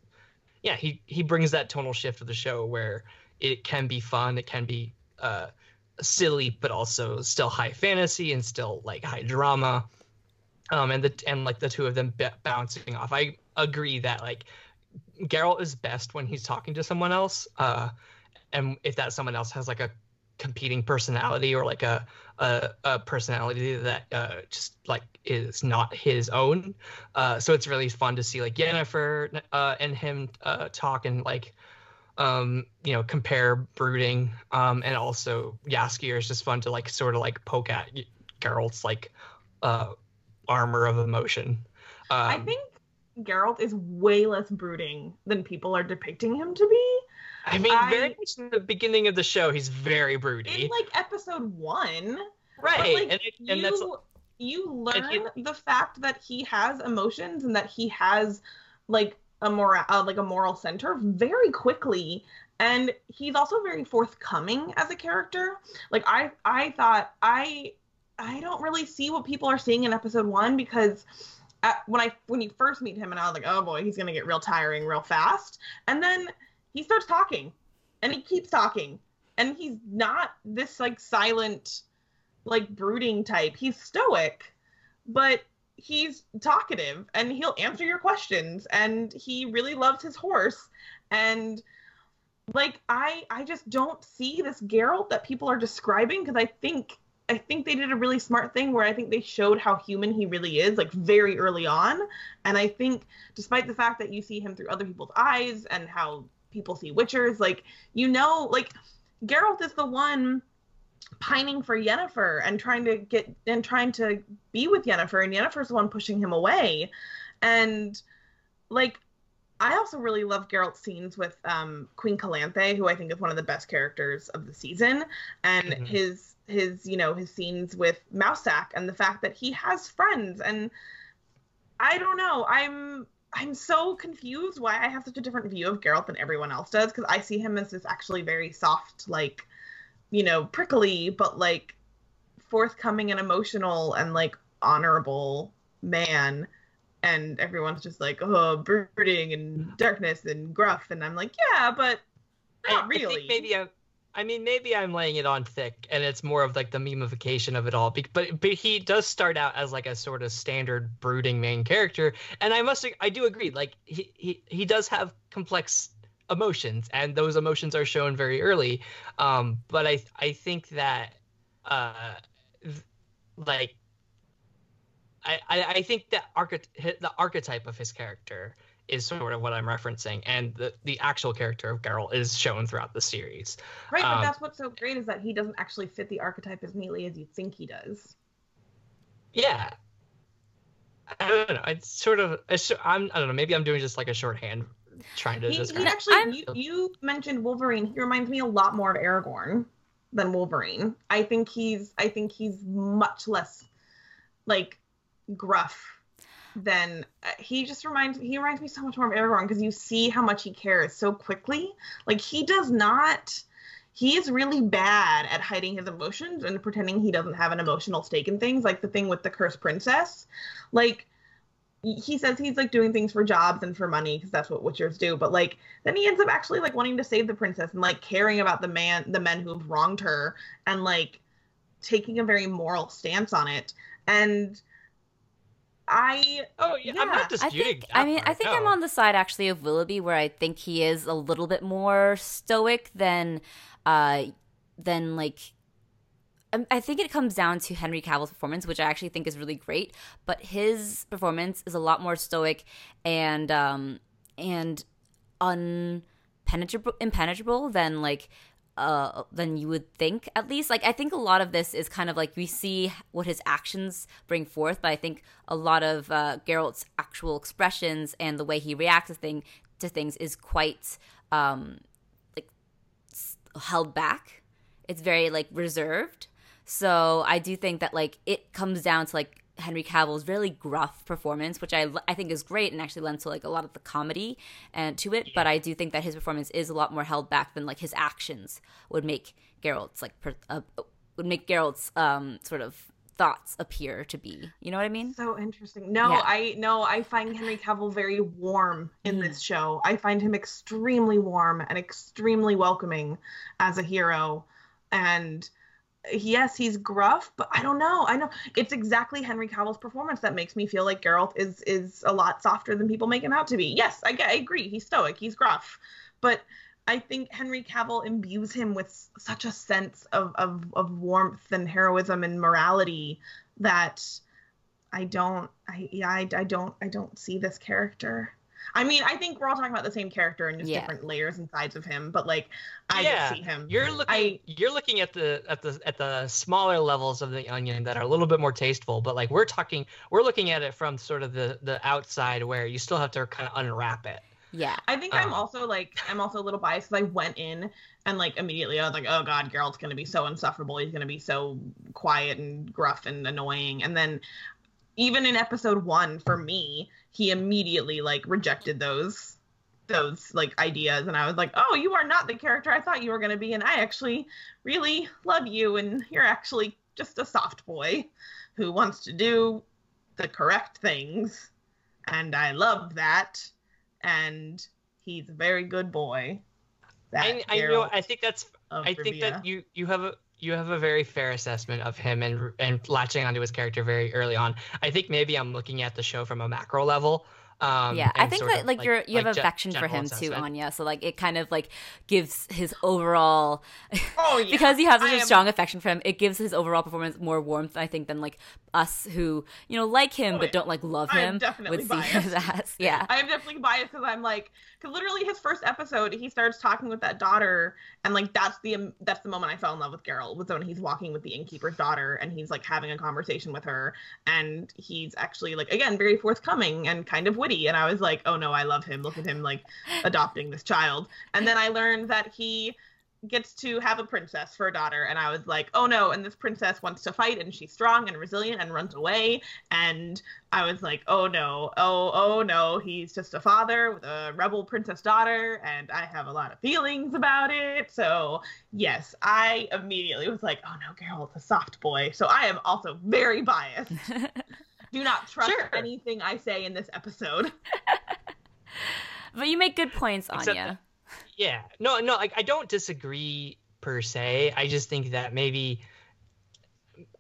yeah he he brings that tonal shift of the show where it can be fun it can be uh silly but also still high fantasy and still like high drama. Um and the and like the two of them b- bouncing off. I agree that like Geralt is best when he's talking to someone else uh and if that someone else has like a competing personality or like a a, a personality that uh just like is not his own uh so it's really fun to see like Yennefer uh and him uh talk and like um you know compare brooding um and also Jaskier is just fun to like sort of like poke at Geralt's like uh armor of emotion. Um, I think Geralt is way less brooding than people are depicting him to be. I mean I- very much in the beginning of the show he's very broody. In like episode one, right like, and, you and that's you learn he- the fact that he has emotions and that he has like a moral uh, like a moral center very quickly. And he's also very forthcoming as a character. Like i i thought i i don't really see what people are seeing in episode one because at, when i when you first meet him and i was like oh boy he's gonna get real tiring real fast and then he starts talking and he keeps talking. And he's not this like silent, like brooding type. He's stoic, but he's talkative and he'll answer your questions and he really loves his horse and like I I just don't see this Geralt that people are describing because I think I think they did a really smart thing where I think they showed how human he really is, like very early on. And I think, despite the fact that you see him through other people's eyes and how people see Witchers, like you know, like Geralt is the one pining for Yennefer and trying to get and trying to be with Yennefer, and Yennefer's the one pushing him away. And like I also really love Geralt's scenes with um, Queen Calanthe, who I think is one of the best characters of the season, and mm-hmm. his his you know his scenes with Mousesack and the fact that he has friends. And I don't know. I'm I'm so confused why I have such a different view of Geralt than everyone else does because I see him as this actually very soft like you know prickly but like forthcoming and emotional and like honorable man and everyone's just like, oh, brooding and darkness and gruff, and I'm like, yeah, but not really. I maybe I'm. I mean, maybe I'm laying it on thick, and it's more of like the memification of it all. But but he does start out as like a sort of standard brooding main character, and I must I do agree. Like he he he does have complex emotions, and those emotions are shown very early. Um, but I I think that uh, like I, I think that archety- the archetype of his character is sort of what I'm referencing, and the, the actual character of Geralt is shown throughout the series. Right, um, but that's what's so great is that he doesn't actually fit the archetype as neatly as you think he does. Yeah. I don't know. It's sort of. I'm. I don't know. Maybe I'm doing just like a shorthand, trying to. He, he actually. You, you mentioned Wolverine. He reminds me a lot more of Aragorn than Wolverine. I think he's. I think he's much less, like gruff then uh, he just reminds he reminds me so much more of Aragorn because you see how much he cares so quickly. Like he does not he is really bad at hiding his emotions and pretending he doesn't have an emotional stake in things, like the thing with the cursed princess. Like he says he's like doing things for jobs and for money because that's what witchers do but like then he ends up actually like wanting to save the princess and like caring about the man the men who've wronged her and like taking a very moral stance on it and I oh yeah, yeah. I'm not disputing. I think I mean part, I think no. I'm on the side actually of Willoughby where I think he is a little bit more stoic than uh than like um, I think it comes down to Henry Cavill's performance, which I actually think is really great. But his performance is a lot more stoic and um and unpenetrable impenetrable than like uh, than you would think at least. Like i think a lot of this is kind of like we see what his actions bring forth but i think a lot of uh, geralt's actual expressions and the way he reacts to, thing, to things is quite um like held back. It's very like reserved. So i do think that like it comes down to like Henry Cavill's really gruff performance, which I I think is great and actually lends to like a lot of the comedy and to it. But I do think that his performance is a lot more held back than like his actions would make Geralt's like per, uh, would make Geralt's um sort of thoughts appear to be. You know what I mean? So interesting. No, yeah. I no, I find Henry Cavill very warm in mm. this show. I find him extremely warm and extremely welcoming as a hero and yes, he's gruff, but I don't know. I know it's exactly Henry Cavill's performance that makes me feel like Geralt is is a lot softer than people make him out to be. Yes, I, I agree. He's stoic. He's gruff, but I think Henry Cavill imbues him with such a sense of of, of warmth and heroism and morality that I don't. I yeah. I, I don't. I don't see this character. I mean, I think we're all talking about the same character and just yeah. different layers and sides of him, but like I yeah. see him. You're looking I, you're looking at the at the at the smaller levels of the onion that are a little bit more tasteful, but like we're talking we're looking at it from sort of the the outside where you still have to kind of unwrap it. Yeah. I think um, I'm also like I'm also a little biased because I went in and like immediately I was like, oh god, Geralt's gonna be so insufferable. He's gonna be so quiet and gruff and annoying. And then even in episode one for me, he immediately like rejected those those like ideas and I was like, "Oh, you are not the character I thought you were going to be and I actually really love you and you're actually just a soft boy who wants to do the correct things." And I love that and he's a very good boy. that I, I know. I think that's. I think that you you have a you have a very fair assessment of him and and latching onto his character very early on. I think maybe I'm looking at the show from a macro level. Um, yeah, I think that of, like, you're you have like, ge- affection for him too. Anya. So like it kind of like gives his overall Oh yeah. because you have such I a am- strong affection for him. It gives his overall performance more warmth, I think, than like us who you know like him Oh, but yeah. don't like love I'm him. definitely would see his biased. ass. Yeah, I am definitely biased because I'm like, because literally his first episode, he starts talking with that daughter, and like that's the that's the moment I fell in love with Geralt was when he's walking with the innkeeper's daughter, and he's like having a conversation with her, and he's actually like again very forthcoming and kind of witty, and I was like, oh no, I love him. Look at him like adopting this child, and then I learned that he gets to have a princess for a daughter and i was like oh no and this princess wants to fight and she's strong and resilient and runs away and I was like, oh no, oh oh no, he's just a father with a rebel princess daughter, and I have a lot of feelings about it. So yes, I immediately was like, oh no, Geralt's a soft boy. So I am also very biased. Do not trust Sure. anything I say in this episode. but you make good points, Except Anya. Yeah, no, no, like I don't disagree per se. I just think that maybe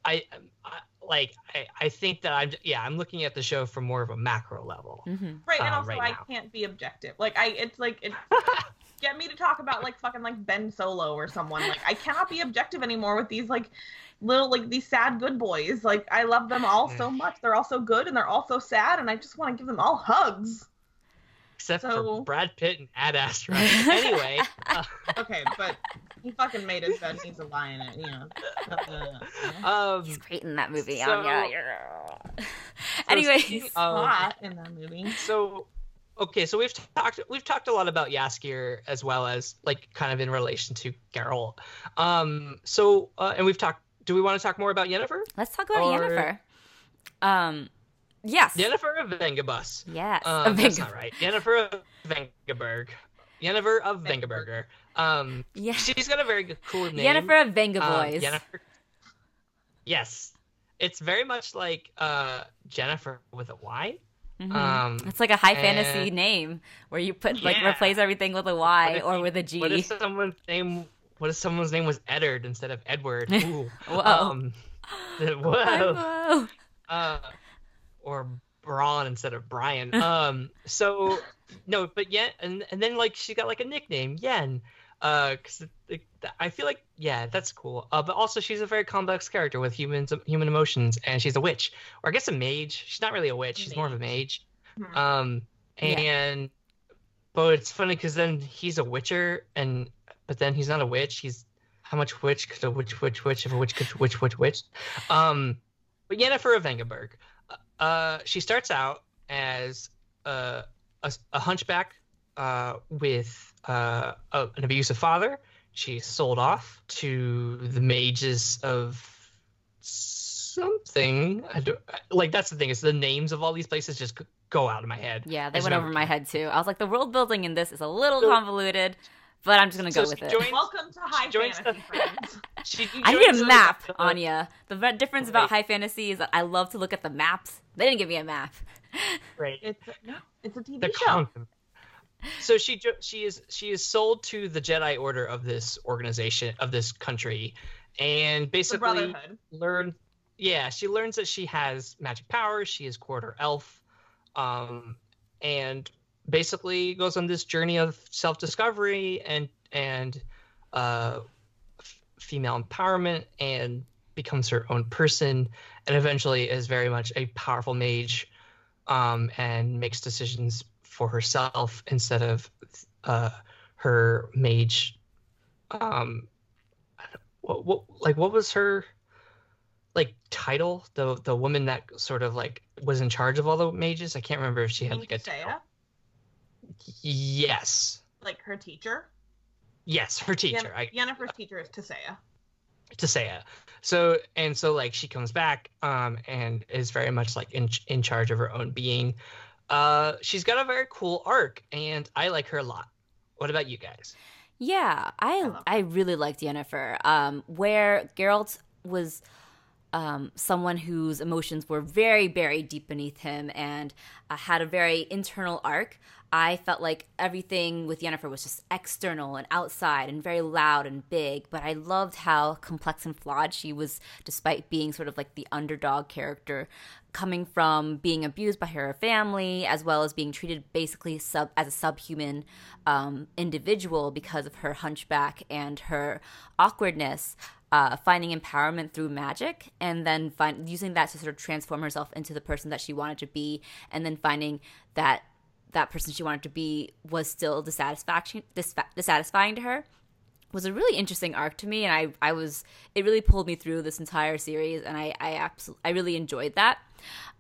I, I like I, I think that I'm yeah I'm looking at the show from more of a macro level. hmm Right, and Uh, also right I now. can't be objective. Like I, it's like it. Get me to talk about like fucking like Ben Solo or someone. Like I cannot be objective anymore with these like little like these sad good boys. Like I love them all so much. They're all so good and they're all so sad, and I just want to give them all hugs. Except So- for Brad Pitt and Ad Astra. anyway, uh, Okay, but he fucking made his bed. He's a lion. It, you know. Uh, um, He's great in that movie, So- Anya. Yeah. so Anyways, speaking of- hot in that movie. so okay so we've talked we've talked a lot about Jaskier as well as like kind of in relation to Geralt um so uh, and we've talked do we want to talk more about Yennefer? Let's talk about Or- Yennefer. Um, yes, Yennefer of Vengabus yes, um, that's Venga- not right. Yennefer of Vengaberg Yennefer of Vengaberger um Yeah, she's got a very good, cool name. Yennefer of Venga Um, Yennefer yes. It's very much like uh Jennifer with a Y. Mhm. um it's like a high fantasy name where you put like Yeah. replace everything with a Y if or you- with a G. What if someone's name? What if someone's name was Eddard instead of Edward? Ooh. Whoa. Um, whoa. Whoa. Uh, or Bronn instead of Brian. Um. So no, but yet, and and then like she got like a nickname, Yen. Uh, cause it, it- I feel like yeah, that's cool. Uh, but also she's a very complex character with humans, human emotions, and she's a witch, or I guess a mage. She's not really a witch. She's more of a mage. Hmm. Um, Yeah. and but it's funny because then he's a witcher, and but then he's not a witch. He's how much witch could a witch witch witch if a witch could witch witch witch. Um, but Yennefer of Vengerberg, uh, she starts out as a a, a hunchback, uh, with uh a, an abusive father. She's sold off to the mages of something. I don't, like that's the thing is the names of all these places just go out of my head. Yeah, they went over my head too. I was like, the world building in this is a little So- convoluted, but I'm just gonna So go with she it. Welcome to High joins Fantasy the- Friends. She I need a map, the- Anya. The ve- difference about high fantasy is that I love to look at the maps. They didn't give me a map. Right. It's a, no, it's a TV the show. content. So she she is she is sold to the Jedi Order of this organization of this country, and basically learn. Yeah, she learns that she has magic powers. She is quarter elf, um, and basically goes on this journey of self discovery and and uh, f- female empowerment, and becomes her own person, and eventually is very much a powerful mage um, and makes decisions for herself instead of uh, her mage. Um, what, what like what was her like title? The the woman that sort of like was in charge of all the mages. I can't remember if she had like a Saya, title. Yes, like her teacher. yes, her teacher. I, Yen- Yennefer's teacher is Tissaia. to say it. So and so like she comes back um and is very much like in in charge of her own being. Uh she's got a very cool arc and I like her a lot. What about you guys? Yeah, I love I, really liked Yennefer. Um, where Geralt was um, someone whose emotions were very buried deep beneath him and uh, had a very internal arc. I felt like everything with Yennefer was just external and outside and very loud and big, but I loved how complex and flawed she was, despite being sort of like the underdog character, coming from being abused by her family, as well as being treated basically sub as a subhuman um, individual because of her hunchback and her awkwardness uh, finding empowerment through magic and then find, using that to sort of transform herself into the person that she wanted to be and then finding that that person she wanted to be was still dissatisfaction dissatisfying to her was a really interesting arc to me and I, I was it really pulled me through this entire series and I I absolutely I really enjoyed that.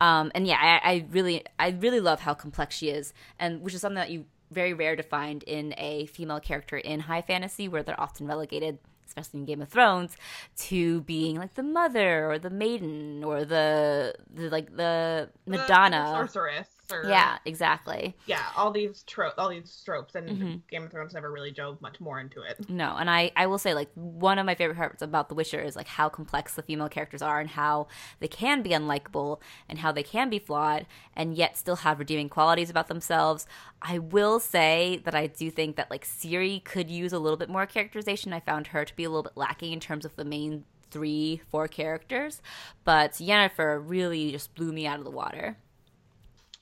Um, and yeah I, I really I really love how complex she is and which is something that you very rare to find in a female character in high fantasy where they're often relegated especially in Game of Thrones, to being like the mother or the maiden or the, the like the Madonna the sorceress. Or, yeah, exactly. Yeah, all these tropes, all these tropes, and mm-hmm. Game of Thrones never really dove much more into it. No, and I, I will say, like, one of my favorite parts about The Witcher is like how complex the female characters are, and how they can be unlikable, and how they can be flawed, and yet still have redeeming qualities about themselves. I will say that I do think that like Ciri could use a little bit more characterization. I found her to be a little bit lacking in terms of the main three, four characters, but Yennefer really just blew me out of the water.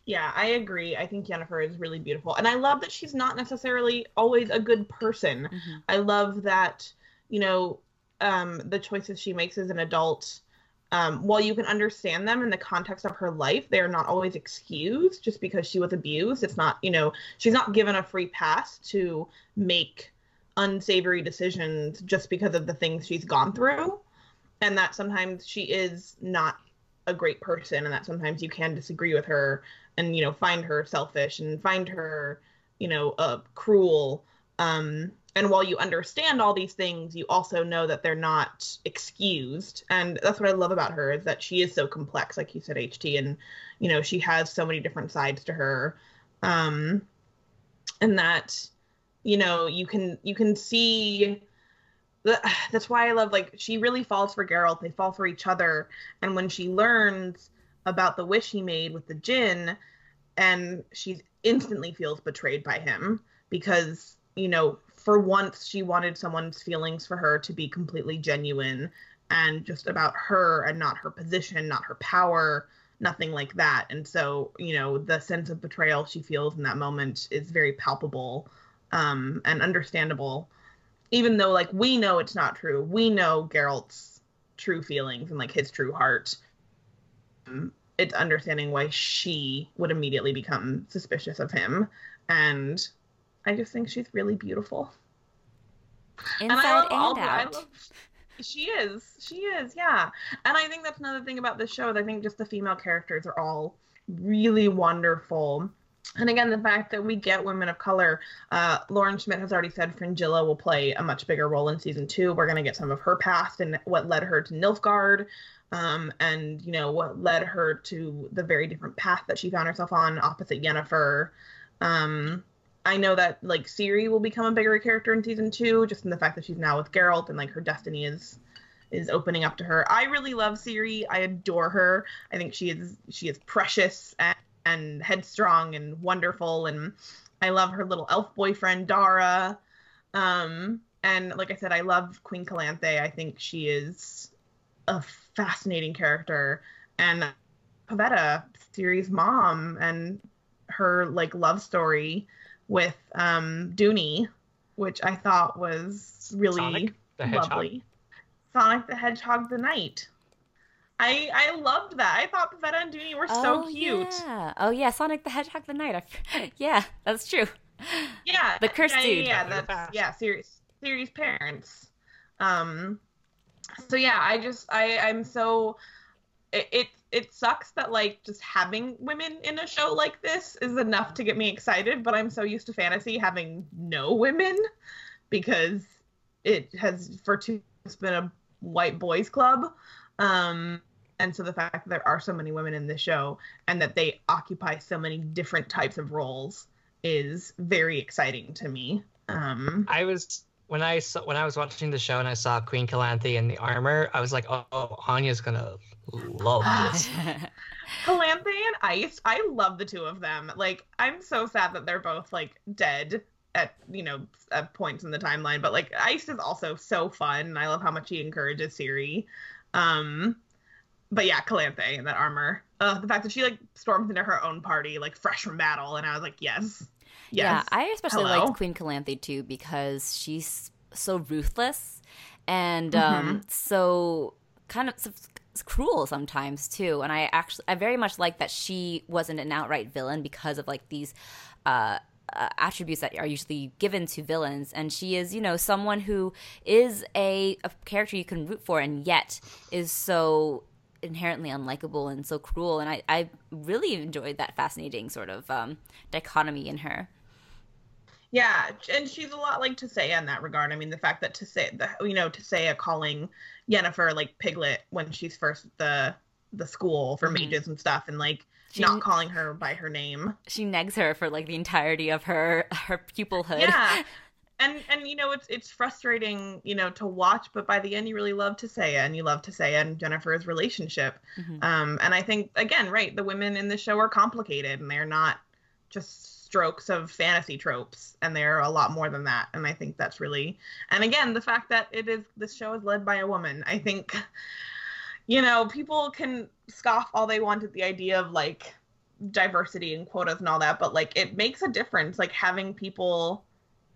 Yeah, I agree. I think Yennefer is really beautiful. And I love that she's not necessarily always a good person. Mm-hmm. I love that, you know, um, the choices she makes as an adult, um, while you can understand them in the context of her life, they are not always excused just because she was abused. It's not, you know, she's not given a free pass to make unsavory decisions just because of the things she's gone through. And that sometimes she is not a great person and that sometimes you can disagree with her and you know find her selfish and find her you know uh, cruel. Um, and while you understand all these things you also know that they're not excused. And that's what i love about her is that she is so complex like you said ht and you know she has so many different sides to her. Um and that you know you can you can see that's why i love like she really falls for Geralt. They fall for each other. And when she learns about the wish he made with the djinn and she instantly feels betrayed by him because you know for once she wanted someone's feelings for her to be completely genuine and just about her and not her position not her power nothing like that. And so you know the sense of betrayal she feels in that moment is very palpable um, and understandable. Even though like we know it's not true we know Geralt's true feelings and like his true heart. Um, it's understanding why she would immediately become suspicious of him. And i just think she's really beautiful. Inside and, I love and out. love, she is. She is yeah. And i think that's another thing about this show is i think just the female characters are all really wonderful. And again, the fact that we get women of color, uh, Lauren Schmidt has already said Fringilla will play a much bigger role in season two. We're going to get some of her past and what led her to Nilfgaard um, and you know what led her to the very different path that she found herself on opposite Yennefer. Um, I know that like Ciri will become a bigger character in season two, just in the fact that she's now with Geralt and like her destiny is is opening up to her. I really love Ciri. I adore her. I think she is she is precious and, and headstrong and wonderful, and I love her little elf boyfriend Dara. Um, and like I said, I love Queen Calanthe. I think she is a fascinating character and Pavetta, Ciri's mom, and her like love story with um Duny, which I thought was really Sonic lovely. Sonic the Hedgehog the Knight. I I loved that. I thought Pavetta and Duny were oh, so cute. Yeah. Oh yeah, Sonic the Hedgehog the Knight. yeah, that's true. Yeah. The cursed yeah, dude. Yeah, yeah that's yeah, Ciri's Ciri's parents. Um so yeah, I just I I'm so it, it it sucks that like just having women in a show like this is enough to get me excited, but I'm so used to fantasy having no women because it has for two it's been a white boys club. Um and so the fact that there are so many women in this show and that they occupy so many different types of roles is very exciting to me. Um I was when I saw when I was watching the show and I saw Queen Calanthe in the armor, I was like, oh, oh Anya's gonna love this. Calanthe and Eist, I love the two of them. Like, I'm so sad that they're both like dead at you know at points in the timeline, but like Eist is also so fun, and I love how much he encourages Ciri. Um, but yeah, Calanthe in that armor. Uh, the fact that she like storms into her own party like fresh from battle, and I was like, yes, yes. Yeah, I especially Hello. liked Queen Calanthe too because she's so ruthless and Mm-hmm. um, so kind of s- s- cruel sometimes too. And I actually, I very much like that she wasn't an outright villain because of like these. Uh, uh, attributes that are usually given to villains and she is you know someone who is a, a character you can root for and yet is so inherently unlikable and so cruel and i, I really enjoyed that fascinating sort of um, dichotomy in her Yeah, and she's a lot like Tissaia in that regard. I mean, the fact that Tissaia, the, you know, Tissaia calling Yennefer like Piglet when she's first the the school for Mhm. mages and stuff, and like She- not calling her by her name. she negs her for like the entirety of her her pupilhood. Yeah, and and you know it's it's frustrating, you know, to watch, but by the end you really love Tissaia and you love Tissaia and Yennefer's relationship. Mhm. Um, and I think again, right, the women in the show are complicated and they're not just strokes of fantasy tropes, and they're a lot more than that. And I think that's really, and again, the fact that it is this show is led by a woman, I think, you know, people can scoff all they want at the idea of like diversity and quotas and all that, but like it makes a difference, like having people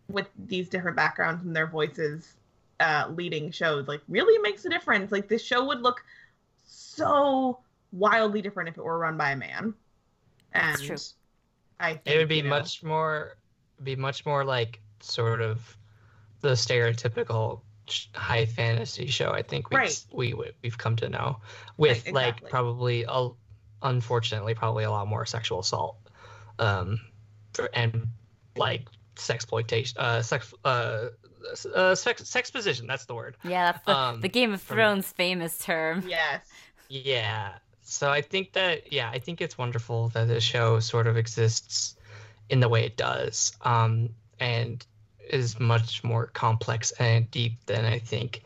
with these different backgrounds and their voices uh, leading shows like really makes a difference. Like this show would look so wildly different if it were run by a man. And That's true. I think, It would be you know, much more, be much more like sort of the stereotypical high fantasy show. I think we right. we we've come to know with Right, like probably a, unfortunately probably a lot more sexual assault, um, and like sexploitation, uh, sex, uh, uh, sex, sex position. That's the word. Yeah, that's the, Um, the Game of from- Thrones famous term. Yes. Yeah. So I think that yeah, I think it's wonderful that the show sort of exists in the way it does, um, and is much more complex and deep than I think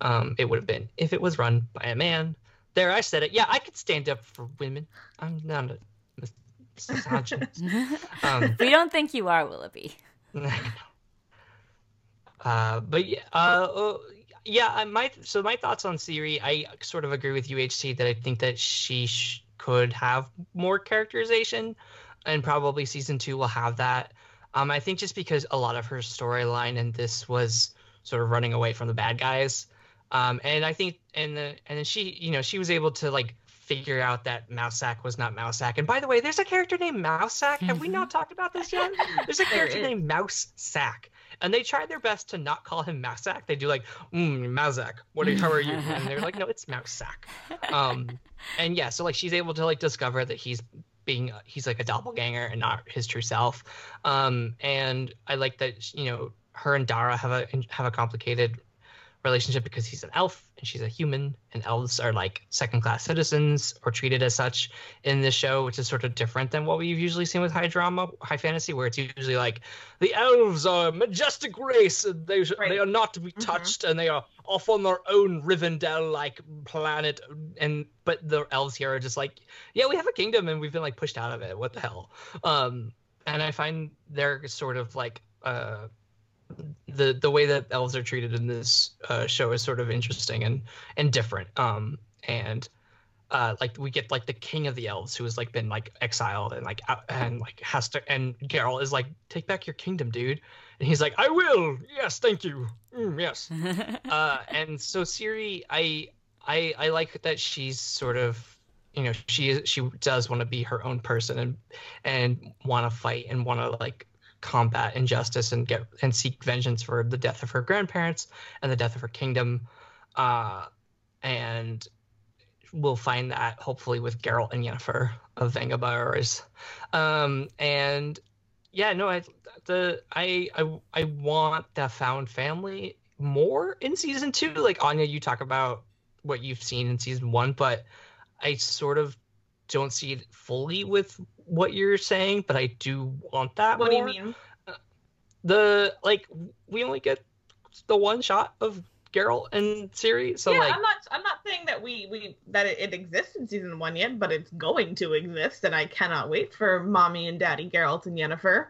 um, it would have been if it was run by a man. There, I said it. Yeah, I could stand up for women. I'm not a mis- misogynist. um, we don't think you are, Willoughby. uh, but yeah, uh, uh, yeah. My so my thoughts on Ciri, I sort of agree with UHC that I think that she sh- could have more characterization, and probably season two will have that. Um, I think just because a lot of her storyline and this was sort of running away from the bad guys, um, and I think and the and then she, you know, she was able to like figure out that Mousesack was not Mousesack. And by the way, there's a character named Mousesack. Have we not talked about this yet? There's a character named Mouse Sack, and they try their best to not call him Sack. They do like, mm, what? Are, how are you? And they're like, no, it's Sack. Um, and yeah, so like she's able to like discover that he's being he's like a doppelganger and not his true self. Um, and I like that you know her and Dara have a have a complicated relationship because he's an elf and she's a human and elves are like second class citizens or treated as such in this show which is sort of different than what we've usually seen with high drama high fantasy where it's usually like the elves are a majestic race and they, Right. they are not to be Mhm. touched and they are off on their own rivendell like planet and but the elves here are just like yeah we have a kingdom and we've been like pushed out of it what the hell um and i find they're sort of like uh the the way that elves are treated in this uh, show is sort of interesting and and different. Um, and uh, like we get like the king of the elves who has like been like exiled and like out, and like has to and Geralt is like take back your kingdom, dude. And he's like, I will. Yes, thank you. Mm, yes. uh, and so Ciri, I I I like that she's sort of you know she is she does want to be her own person and and want to fight and want to like combat injustice and get and seek vengeance for the death of her grandparents and the death of her kingdom. Uh and we'll find that hopefully with Geralt and Yennefer of Vengabyres um and yeah no I the I I I want the found family more in season 2 like Anya you talk about what you've seen in season 1 but I sort of don't see it fully with what you're saying, but I do want that What more. do you mean? Uh, the like we only get the one shot of Geralt and Ciri. So yeah, like, I'm not. I'm not saying that we we that it, it exists in season one yet, but it's going to exist, and I cannot wait for mommy and daddy Geralt and Yennefer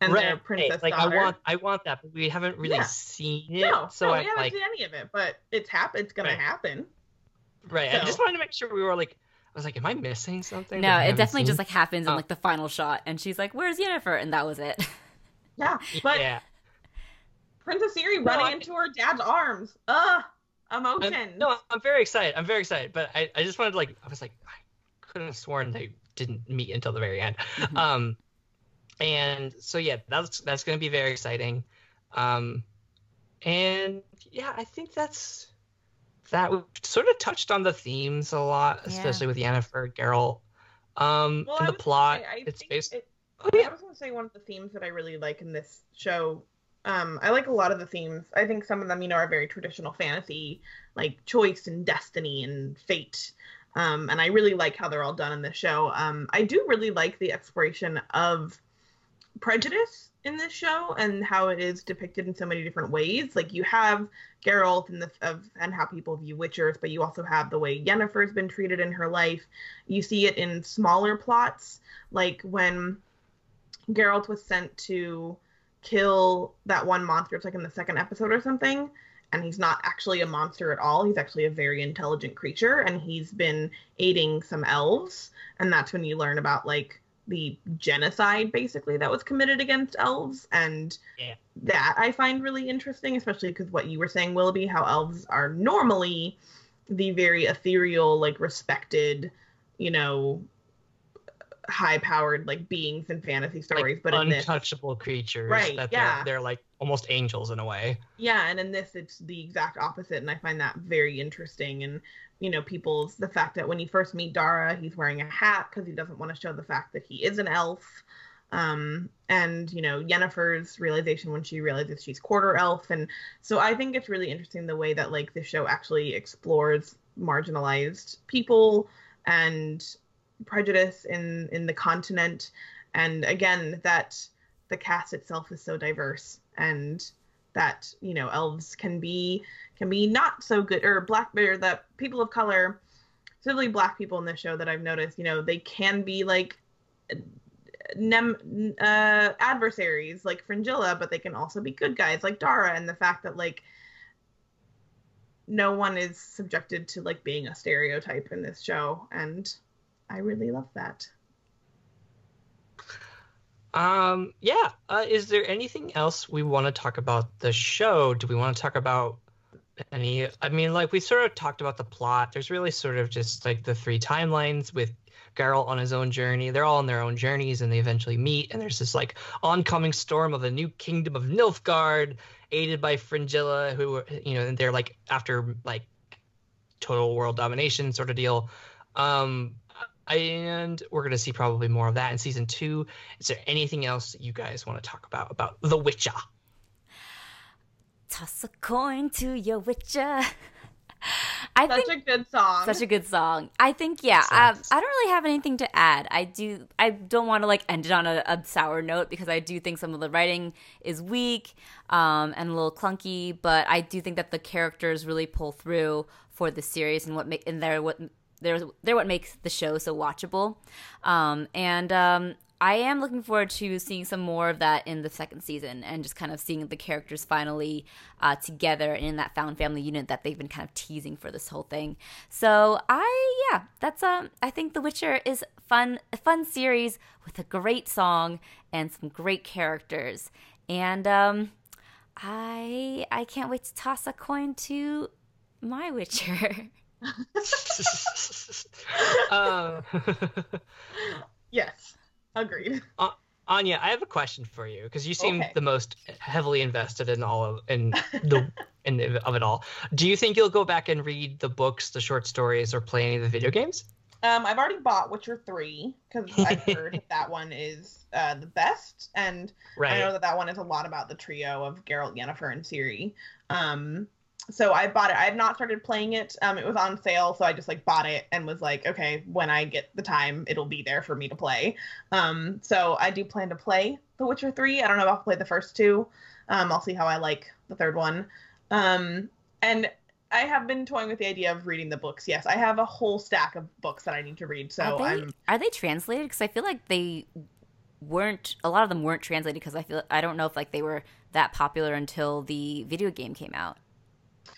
and their right, princess like daughter. I want, I want that, but we haven't really Yeah. seen it. no, so no, I we haven't like, seen any of it, but it's hap- It's gonna Right. happen. right. I just wanted to make sure we were like, I was like, am I missing something? No, it definitely seen? just like happens in Oh. like the final shot, and she's like, "Where's Yennefer?" And that was it. Yeah, but yeah. Princess Ciri No, running I- into her dad's arms. Ugh, emotion. I'm, no, I'm very excited. I'm very excited, but I, I just wanted to like, I was like, I couldn't have sworn they didn't meet until the very end. Mhm. Um, and so yeah, that's that's gonna be very exciting. Um, and yeah, I think that's that. We sort of touched on the themes a lot, Yeah. especially with Yennefer, Geralt. Um, Well, and the plot. say, I it's think based. it- Oh I was going to say one of the themes that I really like in this show. Um, I like a lot of the themes. I think some of them, you know, are very traditional fantasy, like choice and destiny and fate. Um, and I really like how they're all done in this show. Um, I do really like the exploration of prejudice in this show and how it is depicted in so many different ways. Like you have Geralt and the of and how people view Witchers, but you also have the way Yennefer's been treated in her life. You see it in smaller plots, like when Geralt was sent to kill that one monster. It's like in the second episode or something. And he's not actually a monster at all. He's actually a very intelligent creature, and he's been aiding some elves. And that's when you learn about like the genocide, basically, that was committed against elves. And Yeah. that I find really interesting, especially because what you were saying, Willoughby, how elves are normally the very ethereal, like respected, you know, high powered like beings in fantasy stories. like but in this untouchable creatures. Right, That yeah. they're, they're like almost angels in a way. yeah and in this it's the exact opposite and i find that very interesting and you know people's the fact that when you first meet dara he's wearing a hat because he doesn't want to show the fact that he is an elf um and you know yennefer's realization when she realizes she's quarter elf and so i think it's really interesting the way that like the show actually explores marginalized people and prejudice in in the continent. And again that the cast itself is so diverse and that you know elves can be can be not so good or black or that people of color specifically black people in this show that i've noticed you know they can be like nem uh adversaries like fringilla but they can also be good guys like dara. And the fact that like no one is subjected to like being a stereotype in this show. And i really love that Um, yeah. Uh, is there anything else we want to talk about the show? Do we want to talk about any? I mean, like we sort of talked about the plot. There's really sort of just like the three timelines with Geralt on his own journey. They're all on their own journeys, and they eventually meet. And there's this like oncoming storm of a new kingdom of Nilfgaard, aided by Fringilla, who you know, and they're like after like total world domination sort of deal. Um, and we're gonna see probably more of that in season two. Is there anything else that you guys want to talk about about The Witcher? Toss a coin to your Witcher. I such think a good song such a good song. I think yeah. Um, I don't really have anything to add. I do. I don't want to like end it on a, a sour note because I do think some of the writing is weak um, and a little clunky. But I do think that the characters really pull through for the series and what make and they're what they're they're what makes the show so watchable. Um, and um, I am looking forward to seeing some more of that in the second season and just kind of seeing the characters finally uh, together in that found family unit that they've been kind of teasing for this whole thing. So I yeah, that's um I think The Witcher is fun a fun series with a great song and some great characters. And um I I can't wait to toss a coin to my Witcher. uh, yes agreed Anya, I have a question for you because you seem Okay. the most heavily invested in all of in the in the, of it all. Do you think you'll go back and read the books, the short stories, or play any of the video games? Um, I've already bought Witcher three because I've heard that one is uh, the best, and I know that that one is a lot about the trio of Geralt, Yennefer, and Ciri. Um, so I bought it. I have not started playing it. Um, it was on sale, so I just like bought it and was like, okay, when I get the time, it'll be there for me to play. Um, so I do plan to play The Witcher 3. I don't know if I'll play the first two. Um, I'll see how I like the third one. Um, and I have been toying with the idea of reading the books. Yes, I have a whole stack of books that I need to read. So are they, I'm. Are they translated? Because I feel like they weren't. A lot of them weren't translated because I feel I don't know if like they were that popular until the video game came out.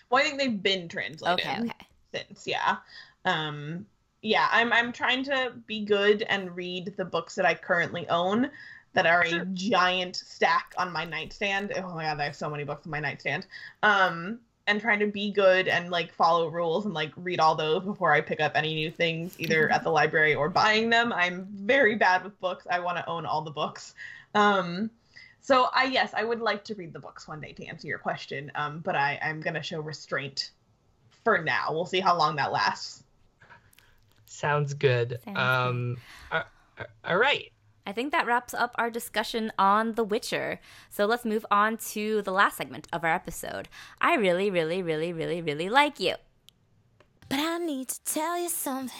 Well, I think they've been translated Okay, okay. since. Yeah. Um, yeah, I'm I'm trying to be good and read the books that I currently own that are Sure. a giant stack on my nightstand. Oh my god, I have so many books on my nightstand. Um, and trying to be good and like follow rules and like read all those before I pick up any new things, either at the library or buying them. I'm very bad with books. I want to own all the books. Um, so I yes, I would like to read the books one day to answer your question. Um, but I I'm gonna show restraint for now. We'll see how long that lasts. Sounds good. Sounds um, a- a- all right. I think that wraps up our discussion on The Witcher. So let's move on to the last segment of our episode. I really, really, really, really, really like you. But I need to tell you something.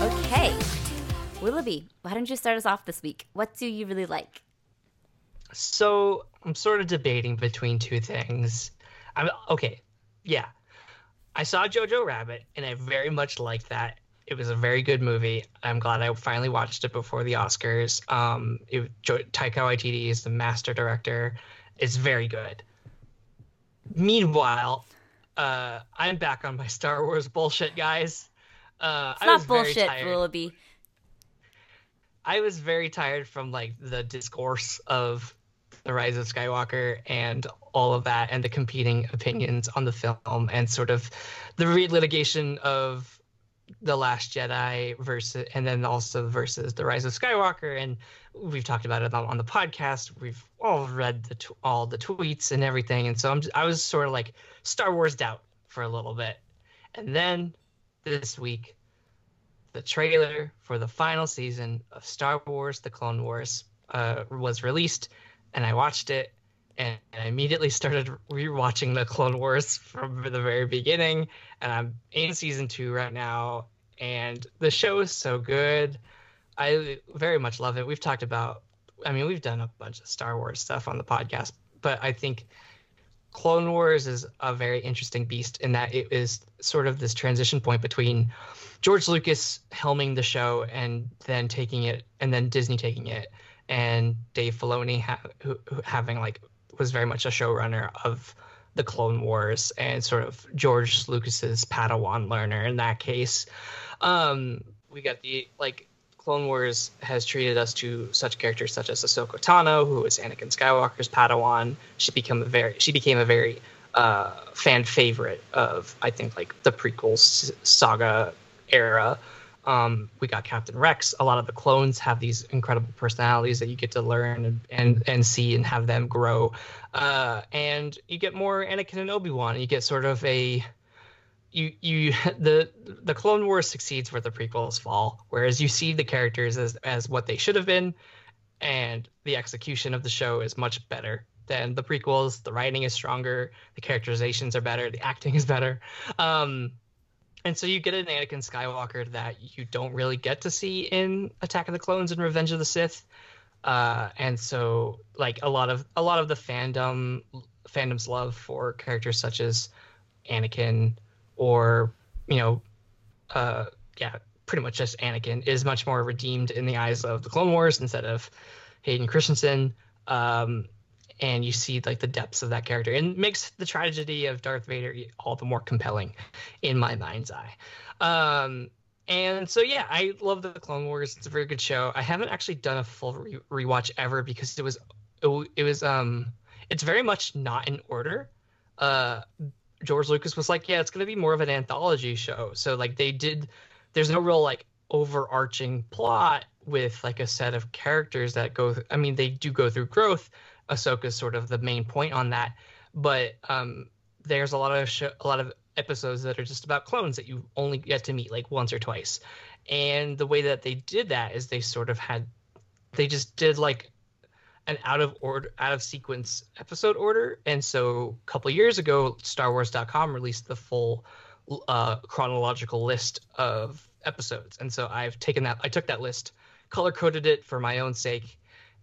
Okay. Willoughby, why don't you start us off this week? What do you really like? So I'm sort of debating between two things. I'm okay. Yeah, I saw Jojo Rabbit, and I very much liked that. It was a very good movie. I'm glad I finally watched it before the Oscars. Um, it, jo- Taika Waititi is the master director. It's very good. Meanwhile, uh, I'm back on my Star Wars bullshit, guys. Uh, It's I not bullshit. Willoughby. I was very tired from like the discourse of the Rise of Skywalker and all of that, and the competing opinions on the film, and sort of the relitigation of the Last Jedi versus, and then also versus the Rise of Skywalker. And we've talked about it on, the podcast. We've all read the tw- all the tweets and everything, and so I'm I was sort of like Star Wars doubt for a little bit, and then this week the trailer for the final season of Star Wars: The Clone Wars uh, was released, and I watched it, and I immediately started rewatching the Clone Wars from the very beginning, and I'm in season two right now, and the show is so good. I very much love it. We've talked about, I mean, we've done a bunch of Star Wars stuff on the podcast, but I think Clone Wars is a very interesting beast in that it is sort of this transition point between George Lucas helming the show and then taking it, and then Disney taking it, and Dave Filoni ha- who, who having like was very much a showrunner of the Clone Wars and sort of George Lucas's Padawan learner in that case. Um, we got the like Clone Wars has treated us to such characters such as Ahsoka Tano, who is Anakin Skywalker's Padawan. She became a very she became a very uh, fan favorite of I think like the prequel saga era. Um, we got Captain Rex. A lot of the clones have these incredible personalities that you get to learn and and, and see and have them grow. Uh, and you get more Anakin and Obi Wan. You get sort of a you you the the Clone Wars succeeds where the prequels fall, whereas you see the characters as as what they should have been, and the execution of the show is much better than the prequels. The writing is stronger, the characterizations are better, the acting is better, um, and so you get an Anakin Skywalker that you don't really get to see in Attack of the Clones and Revenge of the Sith. Uh, and so like a lot of a lot of the fandom fandom's love for characters such as Anakin or you know uh yeah pretty much just Anakin is much more redeemed in the eyes of the Clone Wars instead of Hayden Christensen um and you see like the depths of that character and makes the tragedy of Darth Vader all the more compelling in my mind's eye um and so yeah I love the Clone Wars it's a very good show I haven't actually done a full re- rewatch ever because it was it, it was um it's very much not in order uh George Lucas was like, yeah, it's going to be more of an anthology show. So like they did there's no real like overarching plot with like a set of characters that go I mean they do go through growth. Ahsoka's sort of the main point on that, but um there's a lot of sh- a lot of episodes that are just about clones that you only get to meet like once or twice. And the way that they did that is they sort of had they just did like an out of order out of sequence episode order and so a couple years ago starwars.com released the full uh, chronological list of episodes, and so I've taken that. I took that list, color coded it for my own sake,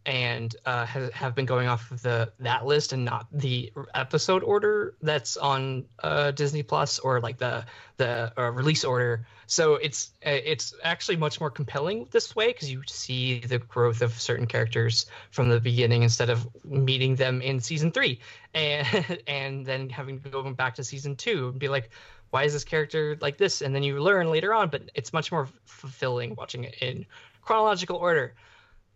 and uh, have, have been going off of the that list and not the episode order that's on uh, Disney Plus or like the the uh, release order. So it's uh, it's actually much more compelling this way because you see the growth of certain characters from the beginning instead of meeting them in season three and and then having to go back to season two and be like, why is this character like this? And then you learn later on, but it's much more fulfilling watching it in chronological order.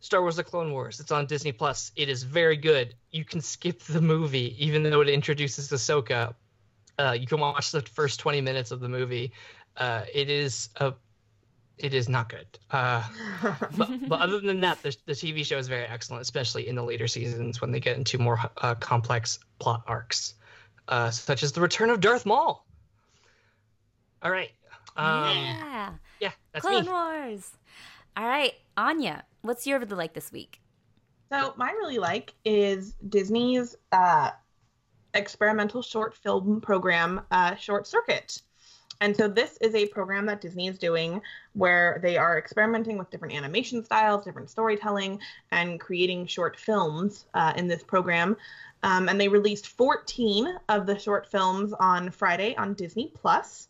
Star Wars: The Clone Wars. It's on Disney Plus. It is very good. You can skip the movie, even though it introduces Ahsoka. Uh, you can watch the first 20 minutes of the movie. Uh, it is a, it is not good. Uh, but, but other than that, the, the TV show is very excellent, especially in the later seasons when they get into more uh, complex plot arcs, uh, such as the return of Darth Maul. All right. Um, yeah. Yeah, that's Clone me. Wars. All right, Anya, what's your really like this week? So my really like is Disney's uh, experimental short film program, uh, Short Circuit. And so this is a program that Disney is doing where they are experimenting with different animation styles, different storytelling, and creating short films uh, in this program. Um, and they released 14 of the short films on Friday on Disney Plus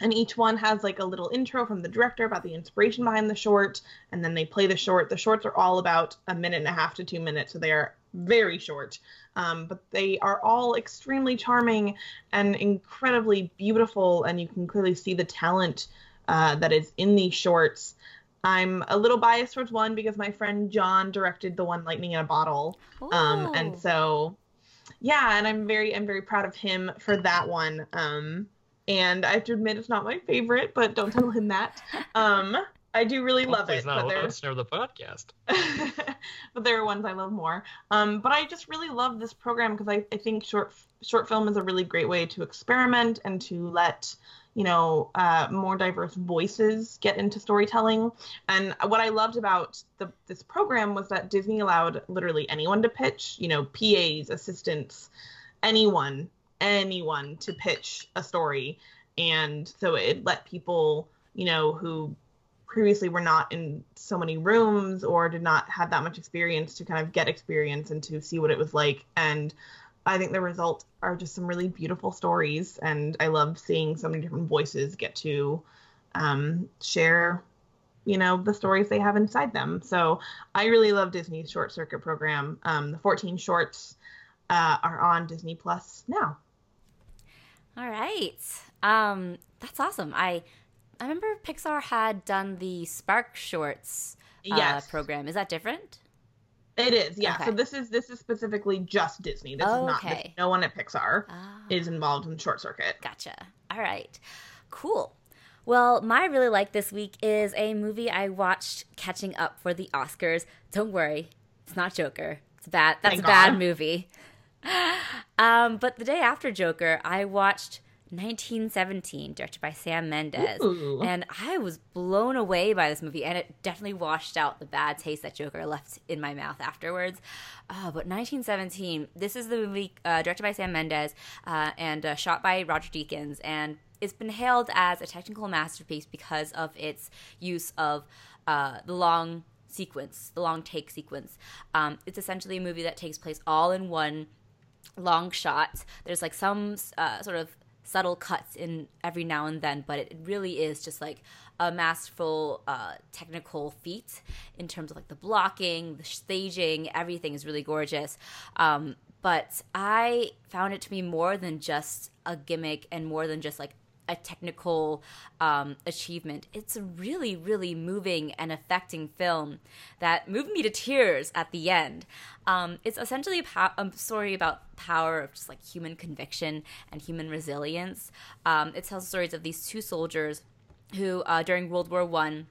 and each one has like a little intro from the director about the inspiration behind the short and then they play the short. The shorts are all about a minute and a half to two minutes so they are very short. Um, but they are all extremely charming and incredibly beautiful and you can clearly see the talent uh, that is in these shorts. I'm a little biased towards one because my friend john directed the one lightning in a bottle. Um, and so yeah and i'm very i'm very proud of him for that one. Um, and I have to admit it's not my favorite, but don't tell him that. Um, I do really love it, He's not but a there, listener of the podcast. but there are ones I love more. Um, but I just really love this program because I, I think short short film is a really great way to experiment and to let you know uh, more diverse voices get into storytelling. And what I loved about the, this program was that Disney allowed literally anyone to pitch. You know, PAs, assistants, anyone anyone to pitch a story. And so it let people you know who previously were not in so many rooms or did not have that much experience to kind of get experience and to see what it was like. And i think the result are just some really beautiful stories. And i love seeing so many different voices get to um, share you know the stories they have inside them. So i really love disney's short circuit program. Um, the 14 shorts uh, are on disney plus now All right. Um, that's awesome. I I remember Pixar had done the Spark Shorts uh, Yes. program. Is that different? It is, yeah. Okay. So this is this is specifically just Disney. This is not this, Okay. no one at Pixar Ah, is involved in Short Circuit. gotcha. All right. Cool. Well, my really like this week is a movie I watched catching up for the Oscars. Don't worry, it's not Joker. It's bad. That's Thank a bad movie. Um, but the day after Joker, I watched 1917, directed by Sam Mendes, Ooh. and I was blown away by this movie. And it definitely washed out the bad taste that Joker left in my mouth afterwards. Uh, but 1917, this is the movie uh, directed by Sam Mendes uh, and uh, shot by Roger Deakins, and it's been hailed as a technical masterpiece because of its use of uh, the long sequence, the long take sequence. Um, it's essentially a movie that takes place all in one long shots. There's like some uh, sort of subtle cuts in every now and then, but it really is just like a masterful uh, technical feat in terms of like the blocking, the staging, everything is really gorgeous. Um, but I found it to be more than just a gimmick and more than just like a technical um, achievement. It's a really, really moving and affecting film that moved me to tears at the end. Um, it's essentially a, a story about power of just like human conviction and human resilience. Um, it tells stories of these two soldiers who, uh, during World War One,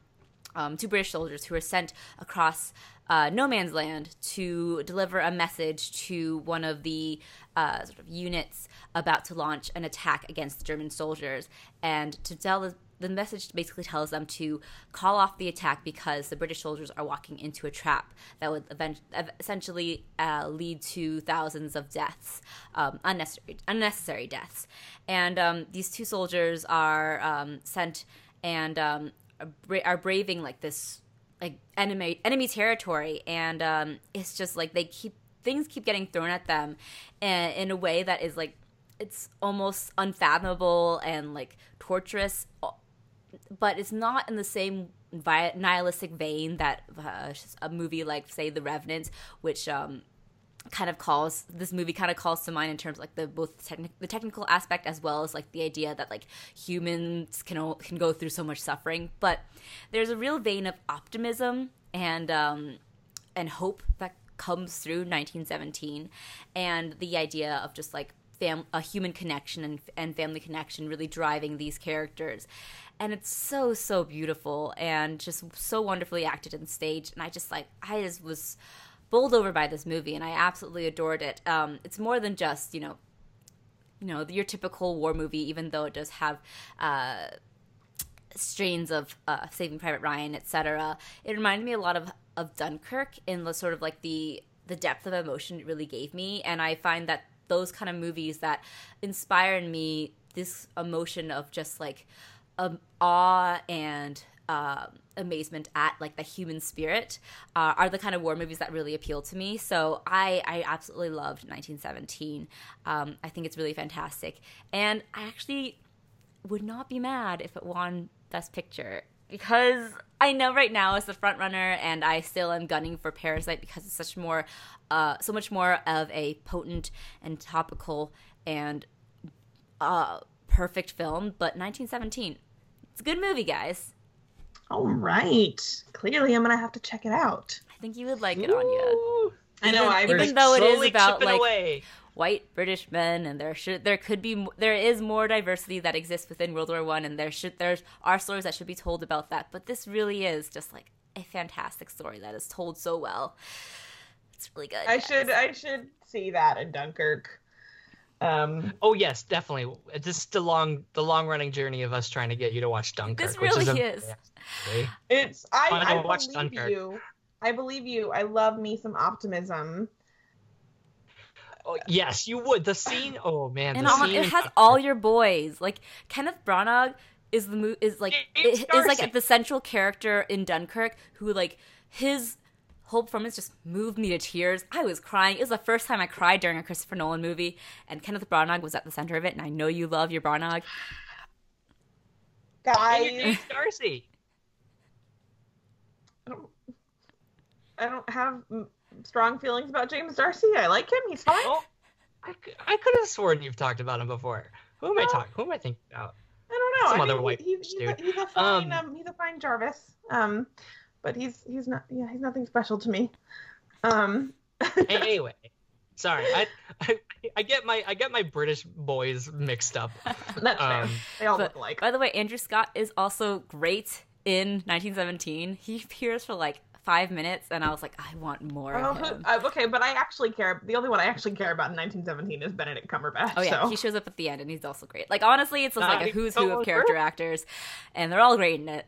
um, two British soldiers who were sent across uh, no man's land to deliver a message to one of the uh, sort of units about to launch an attack against the German soldiers, and to tell the, the message basically tells them to call off the attack because the British soldiers are walking into a trap that would event- essentially uh, lead to thousands of deaths, um, unnecessary unnecessary deaths, and um, these two soldiers are um, sent and um, are, are braving like this like enemy enemy territory, and um, it's just like they keep things keep getting thrown at them, in a way that is like it's almost unfathomable and like torturous, but it's not in the same nihilistic vein that uh, a movie like say The Revenant, which um, kind of calls this movie kind of calls to mind in terms of like the both techni- the technical aspect as well as like the idea that like humans can o- can go through so much suffering. But there's a real vein of optimism and um and hope that comes through 1917 and the idea of just like fam- a human connection and, and family connection really driving these characters. And it's so so beautiful and just so wonderfully acted and staged and i just like i just was bowled over by this movie and i absolutely adored it. Um, it's more than just you know you know your typical war movie even though it does have uh, strains of uh, saving private ryan etc it reminded me a lot of of dunkirk in the sort of like the the depth of emotion it really gave me and i find that those kind of movies that inspire in me this emotion of just like um, awe and uh, amazement at like the human spirit uh, are the kind of war movies that really appeal to me. So I, I absolutely loved 1917. Um, I think it's really fantastic, and I actually would not be mad if it won Best Picture because I know right now it's the front runner, and I still am gunning for Parasite because it's such more, uh, so much more of a potent and topical and uh, perfect film. But 1917, it's a good movie, guys. All right. Clearly, I'm gonna have to check it out. I think you would like it, Anya. Ooh, I know. I even was though it is slowly about, chipping like, away. White British men, and there should there could be there is more diversity that exists within World War One, and there should there's are stories that should be told about that. But this really is just like a fantastic story that is told so well. It's really good. I guys. should. I should see that in Dunkirk. Um. Oh yes, definitely. This is the long, the long running journey of us trying to get you to watch Dunkirk. This which really a- is. Really. It's. I. Wanna I believe Dunkirk. you. I believe you. I love me some optimism. Oh, yes, you would. The scene. Oh man, and the on, scene it has all your boys. Like Kenneth Branagh is the mo- is like James is like D'Arcy. the central character in Dunkirk who like his whole performance just moved me to tears. I was crying. It was the first time I cried during a Christopher Nolan movie, and Kenneth Branagh was at the center of it. And I know you love your Branagh. And you're Guys, James D'Arcy. I don't, I don't have strong feelings about James D'Arcy. I like him. He's fine. Oh, I, c- I could have sworn you've talked about him before. Who am I talking? Who am I thinking about? I don't know. Some I other mean, white he, he's, he's, a, he's a fine. Um, Um, he's a fine Jarvis. Um, but he's he's not. Yeah, he's nothing special to me. Um. anyway, sorry. I, I I get my I get my British boys mixed up. That's fair. Um, They all But look alike. by the way, Andrew Scott is also great in 1917. He appears for like five minutes, and I was like, I want more Oh, of him. uh, okay, but I actually care. The only one I actually care about in 1917 is Benedict Cumberbatch. Oh yeah, so. he shows up at the end and he's also great. Like honestly, it's just like a Nice. who's who of character actors, and they're all great in it.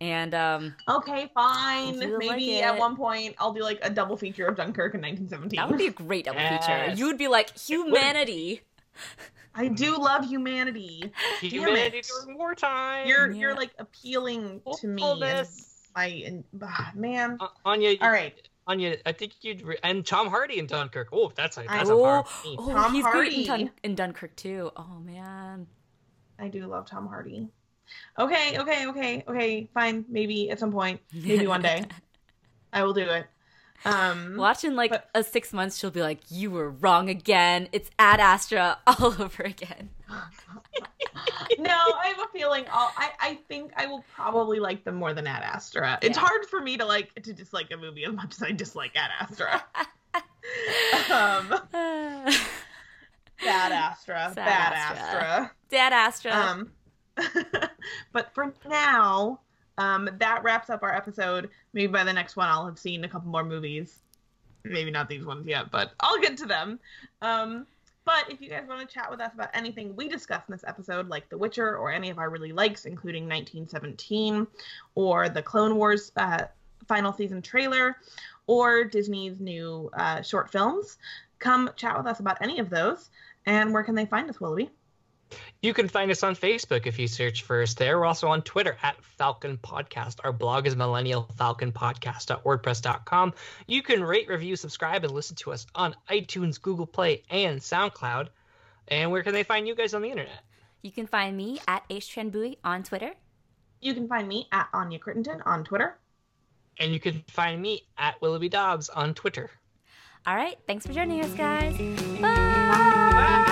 And um, Okay, fine. If you like Maybe at one point I'll do like a double feature of Dunkirk in 1917. that would be a great double feature. You would be like humanity. I do love humanity. humanity during wartime. You're Yeah. you're like appealing to me. And Hopefulness. I and ah, man. Uh, Anya, All right. Anya, I think you'd re- and Tom Hardy in Dunkirk. Oh, that's a that's a oh, power for me. oh, Tom he's great in, Hardy. Dun- in Dunkirk too. Oh man, I do love Tom Hardy. Okay, okay, okay, okay, fine. Maybe at some point, maybe one day, I will do it. Um, Watch in like But- a six months, she'll be like, "You were wrong again. It's Ad Astra all over again." no, I have a feeling. I'll, I I think I will probably like them more than Ad Astra. It's Yeah. hard for me to like to dislike a movie as much as I dislike Ad Astra. um, bad Astra, Sad bad Astra. Astra. Dad Astra. Um, but for now, um, that wraps up our episode. Maybe by the next one, I'll have seen a couple more movies. Maybe not these ones yet, but I'll get to them. Um, but if you guys want to chat with us about anything we discussed in this episode, like The Witcher or any of our really likes, including 1917 or the Clone Wars uh, final season trailer or Disney's new uh, short films, come chat with us about any of those. And where can they find us, Willoughby? You can find us on Facebook if you search for us there. We're also on Twitter at Falcon Podcast. Our blog is millennialfalconpodcast.wordpress.com. You can rate, review, subscribe, and listen to us on iTunes, Google Play, and SoundCloud. And where can they find you guys on the internet? You can find me at Bui on Twitter. You can find me at Anya Crittenton on Twitter. And you can find me at Willoughby Dobbs on Twitter. All right. Thanks for joining us, guys. Bye. Bye.